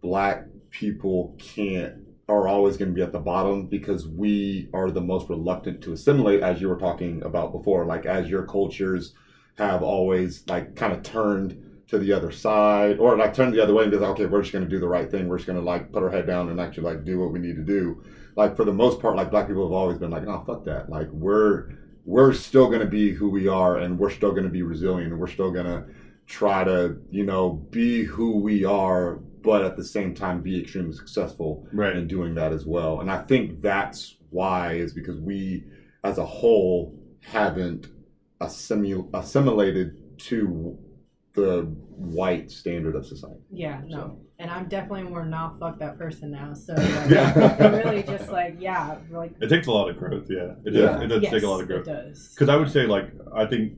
black people can't are always going to be at the bottom because we are the most reluctant to assimilate as you were talking about before. Like as your cultures have always like kind of turned to the other side or like turned the other way and be like okay we're just going to do the right thing. We're just going to like put our head down and actually like do what we need to do. Like for the most part like black people have always been like oh fuck that. Like we're we're still going to be who we are and we're still going to be resilient. And we're still going to try to you know be who we are but at the same time be extremely successful right. in doing that as well and i think that's why is because we as a whole haven't assimil- assimilated to the white standard of society Yeah, no. So- And I'm definitely more not fuck that person now. So like, Yeah. I'm really just like, yeah, like It takes a lot of growth. Yeah. It Yeah. does. It does yes, take a lot of growth. It does. Because I would say, like, I think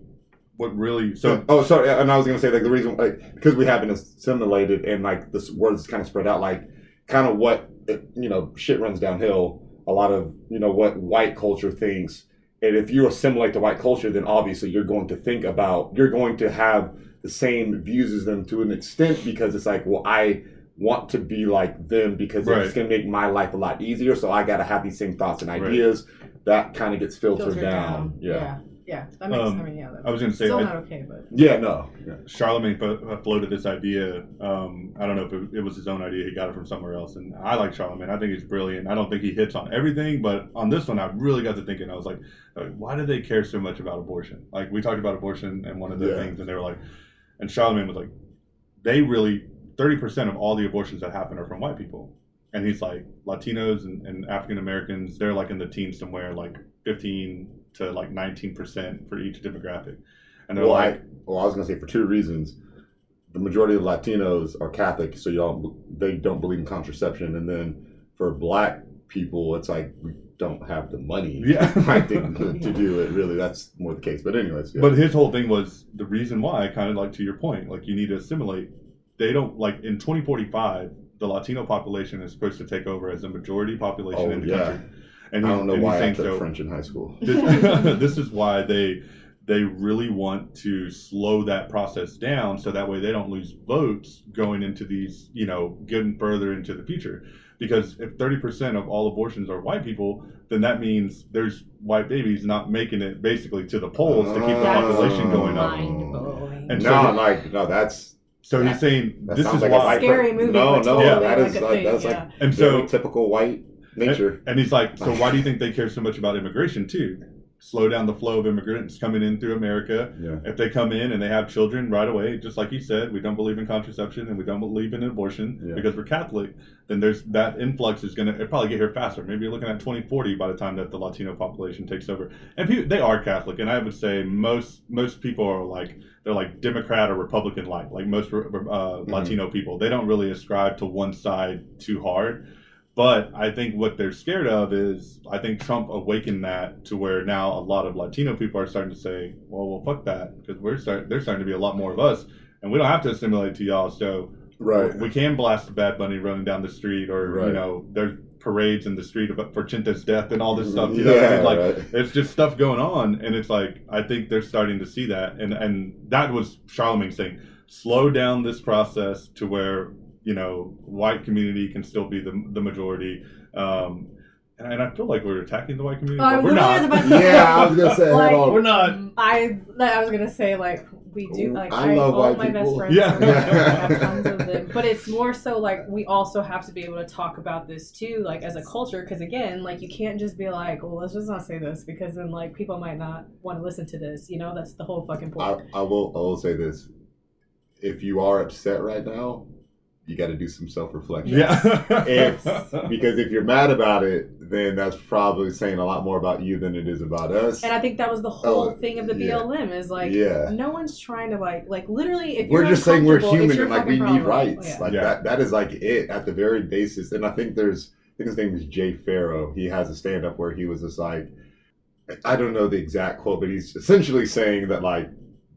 what really so oh sorry and i was going to say like the reason like because we haven't assimilated and like this word is kind of spread out like kind of what you know shit runs downhill a lot of you know what white culture thinks and if you assimilate to white culture then obviously you're going to think about you're going to have the same views as them to an extent because it's like well i want to be like them because Right. it's going to make my life a lot easier so i got to have these same thoughts and Right. ideas that kind of gets filtered, Filtered down. yeah yeah. Yeah. That makes Um, I mean, yeah. That, I was going to say, still I, not okay, but yeah no yeah. Charlemagne fo- uh, floated this idea. Um, I don't know if it, it was his own idea. He got it from somewhere else. And I like Charlemagne. I think he's brilliant. I don't think he hits on everything, but on this one, I really got to thinking. I was like, why do they care so much about abortion? Like we talked about abortion and one of the Yeah. things, and they were like, and Charlemagne was like, they really thirty percent of all the abortions that happen are from white people. And he's like, Latinos and, and African Americans, they're like in the teens somewhere, like fifteen to like nineteen percent for each demographic. And they're Well, like, I, well, I was going to say for two reasons. The majority of Latinos are Catholic, so y'all they don't believe in contraception, and then for Black people, it's like we don't have the money, Yeah. I think, to, to do it. Really, that's more the case. But anyways, yeah. But his whole thing was the reason why, kind of like to your point, like you need to assimilate. They don't like in 2045, the Latino population is supposed to take over as a majority population Oh, in the yeah. country. And I don't know and he's why I saying took so. French in high school. This, this is why they they really want to slow that process down so that way they don't lose votes going into these, you know, getting further into the future. Because if 30% of all abortions are white people, then that means there's white babies not making it basically to the polls to keep the That's population going up. mind blowing. And no, so- like no, that's So That- he's saying that this is like a why. white Scary per- movie, No, no, totally that like is a like, thing, that's yeah. like And very so typical white nature. And he's like, so why do you think they care so much about immigration too? Slow down the flow of immigrants coming in through America. yeah. If they come in and they have children right away, just like you said, we don't believe in contraception and we don't believe in abortion Yeah. because we're Catholic. Then there's that influx is gonna probably get here faster. Maybe you're looking at 2040 by the time that the Latino population takes over. And people, they are Catholic, and I would say most most people are like they're like Democrat or Republican like like most uh, Mm-hmm. Latino people. They don't really ascribe to one side too hard. But I think what they're scared of is I think Trump awakened that to where now a lot of Latino people are starting to say, well, well, fuck that, because we're start there's starting to be a lot more of us, and we don't have to assimilate to y'all. So Right. we can blast a Bad Bunny running down the street, or you know, there's parades in the street about for Chente's death and all this mm-hmm. stuff. You know, yeah, what I mean? like right. it's just stuff going on, and it's like I think they're starting to see that, and and that was Charlemagne saying, slow down this process to where you know white community can still be the the majority. Um, and, and I feel like we're attacking the white community, I but we're not. about to say- yeah, I was gonna say Like. We're not. I I was gonna say like we do like I I, love all white my best friends Yeah. are have tons of them. But it's more so like we also have to be able to talk about this too, like as a culture, because again, like you can't just be like, well, let's just not say this because then like people might not want to listen to this. You know, that's the whole fucking I, point. I will. I will say this: if you are upset right now, you got to do some self reflection. Yeah. If because if you're mad about it, then that's probably saying a lot more about you than it is about us. And I think that was the oh, whole Oh, thing of the yeah. BLM is like, Yeah. no one's trying to like, like literally, if we're you're just saying we're human and like we fucking need problem. rights. Yeah. Like Yeah. that. That is like it at the very basis. And I think there's. I think his name is Jay Pharoah. He has a stand up where he was just like, I don't know the exact quote, but he's essentially saying that like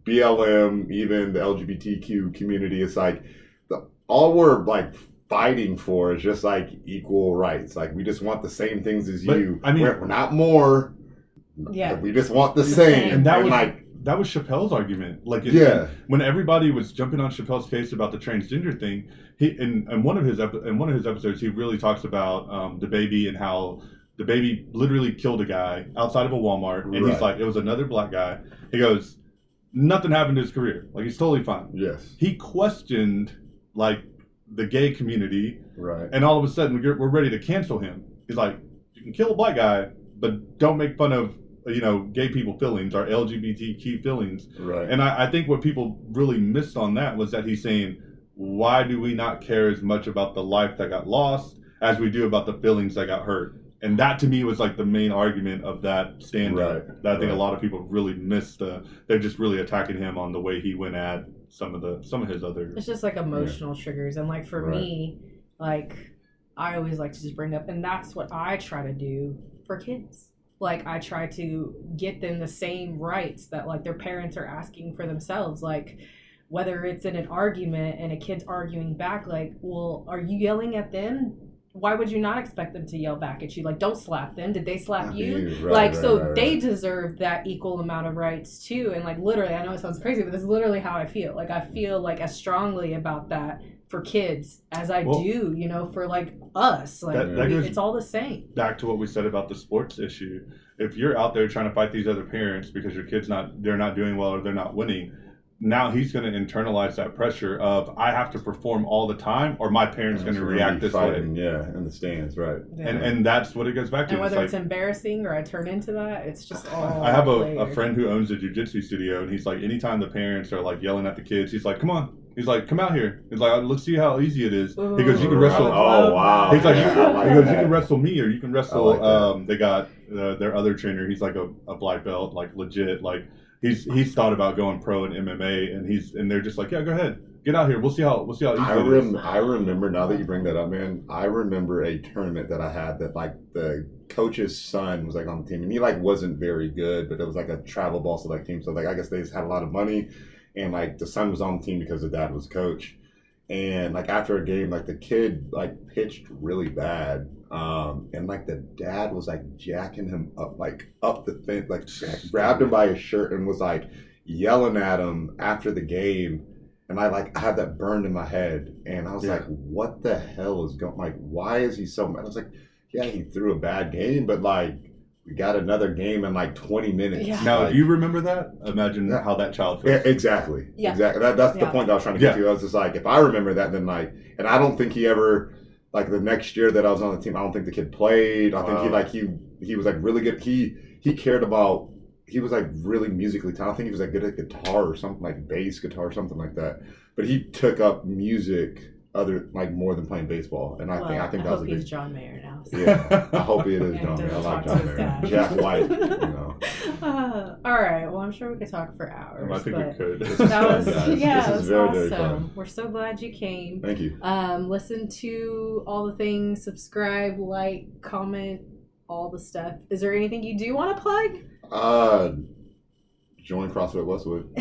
BLM, even the LGBTQ community, is like the, all we're like fighting for is just like equal rights. Like we just want the same things as But, you. I mean- we're, we're not more. Yeah. We just want the The same. same. and that was like that was Chappelle's argument. Like, it- yeah, when everybody was jumping on Chappelle's case about the transgender thing, he in, in one of his epi- in one of his episodes, he really talks about um, DaBaby and how DaBaby literally killed a guy outside of a Walmart, and he's like, it was another black guy. He goes, nothing happened to his career. Like he's totally fine. yes, He questioned like the gay community, right. and all of a sudden we're, we're ready to cancel him. He's like, you can kill a black guy, but don't make fun of you know gay people feelings or LGBTQ feelings. Right. And I, I think what people really missed on that was that he's saying, why do we not care as much about the life that got lost as we do about the feelings that got hurt? And that to me was like the main argument of that stand. Right, That I think right. a lot of people really missed. Uh, they're just really attacking him on the way he went at some of the some of his other. It's just like emotional triggers. And like for Right. me, like I always like to just bring up and that's what I try to do for kids. Like I try to get them the same rights that like their parents are asking for themselves. Like whether it's in an argument and a kid's arguing back, like, well, are you yelling at them? Why would you not expect them to yell back at you? Like, don't slap them. Did they slap you? Right, like right, so right, they deserve that equal amount of rights too and like literally i know it sounds crazy but this is literally how i feel like i feel like as strongly about that for kids as i Well- do you know for like us like That- that we- goes- it's all the same back to what we said about the sports issue. If you're out there trying to fight these other parents because your kid's not they're not doing well or they're not winning, now he's going to internalize that pressure of I have to perform all the time or my parents going to react be this way. Yeah, in the stands, right. Yeah. And and that's what it goes back to. and It's whether like, it's embarrassing or i turn into that it's just all I have a, a friend who owns a jujitsu studio, and he's like, anytime the parents are like yelling at the kids, he's like, "Come on!" He's like, "Come out here." He's like, "Let's see how easy it is." He goes, "You can wrestle." Oh, wow. He's like, Yeah, like he goes, that. you can wrestle me or you can wrestle. like um, they got uh, their other trainer. He's like a, a black belt, like legit. Like he's he's thought about going pro in MMA, and he's and they're just like, yeah, go ahead, get out here. We'll see how we'll see how easy I, it is. rem- I remember now that you bring that up, man. I remember a tournament that I had that like the coach's son was like on the team, and he like wasn't very good, but it was like a travel ball select team. So like I guess they just had a lot of money, and like the son was on the team because the dad was coach. And like after a game, like the kid like pitched really bad, um, and like the dad was like jacking him up, like up the fence, like grabbed him by his shirt and was like yelling at him after the game and I like I had that burned in my head, and I was Yeah. like, "What the hell is going? Like, why is he so mad?" I was like, "Yeah, he threw a bad game, but like, we got another game in like 20 minutes." Yeah. Now, Like, if you remember that, imagine Yeah. how that child yeah, feels. exactly, Yeah. exactly. That, that's the Yeah. point I was trying to get Yeah. to. I was just like, if I remember that, then like, and I don't think he ever. Like the next year that I was on the team, I don't think the kid played. I think he like he he was like really good. He he cared about. He was like really musically talented. I think he was like good at guitar or something like bass guitar or something like that. But he took up music other like more than playing baseball, and I well, think I think that hope was a he's big. John Mayer now so. Yeah, I hope it is And John. Mayer. I like John Mayer. Jack White, you know. Uh, all right well i'm sure we could talk for hours I think but we could. That was guys. yeah This it is was very, awesome very we're so glad you came Thank you. Um, listen to all the things, subscribe, like, comment, all the stuff. Is there anything you do want to plug? Uh, join CrossFit Westwood.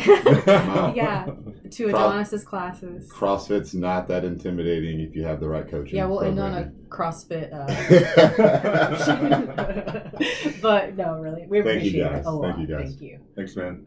yeah, to Adonys's classes. CrossFit's not that intimidating if you have the right coaching. Yeah, we'll end on a. CrossFit. Uh, but no, really, we appreciate it a lot. Thank you, guys. Thank you. Thanks, man.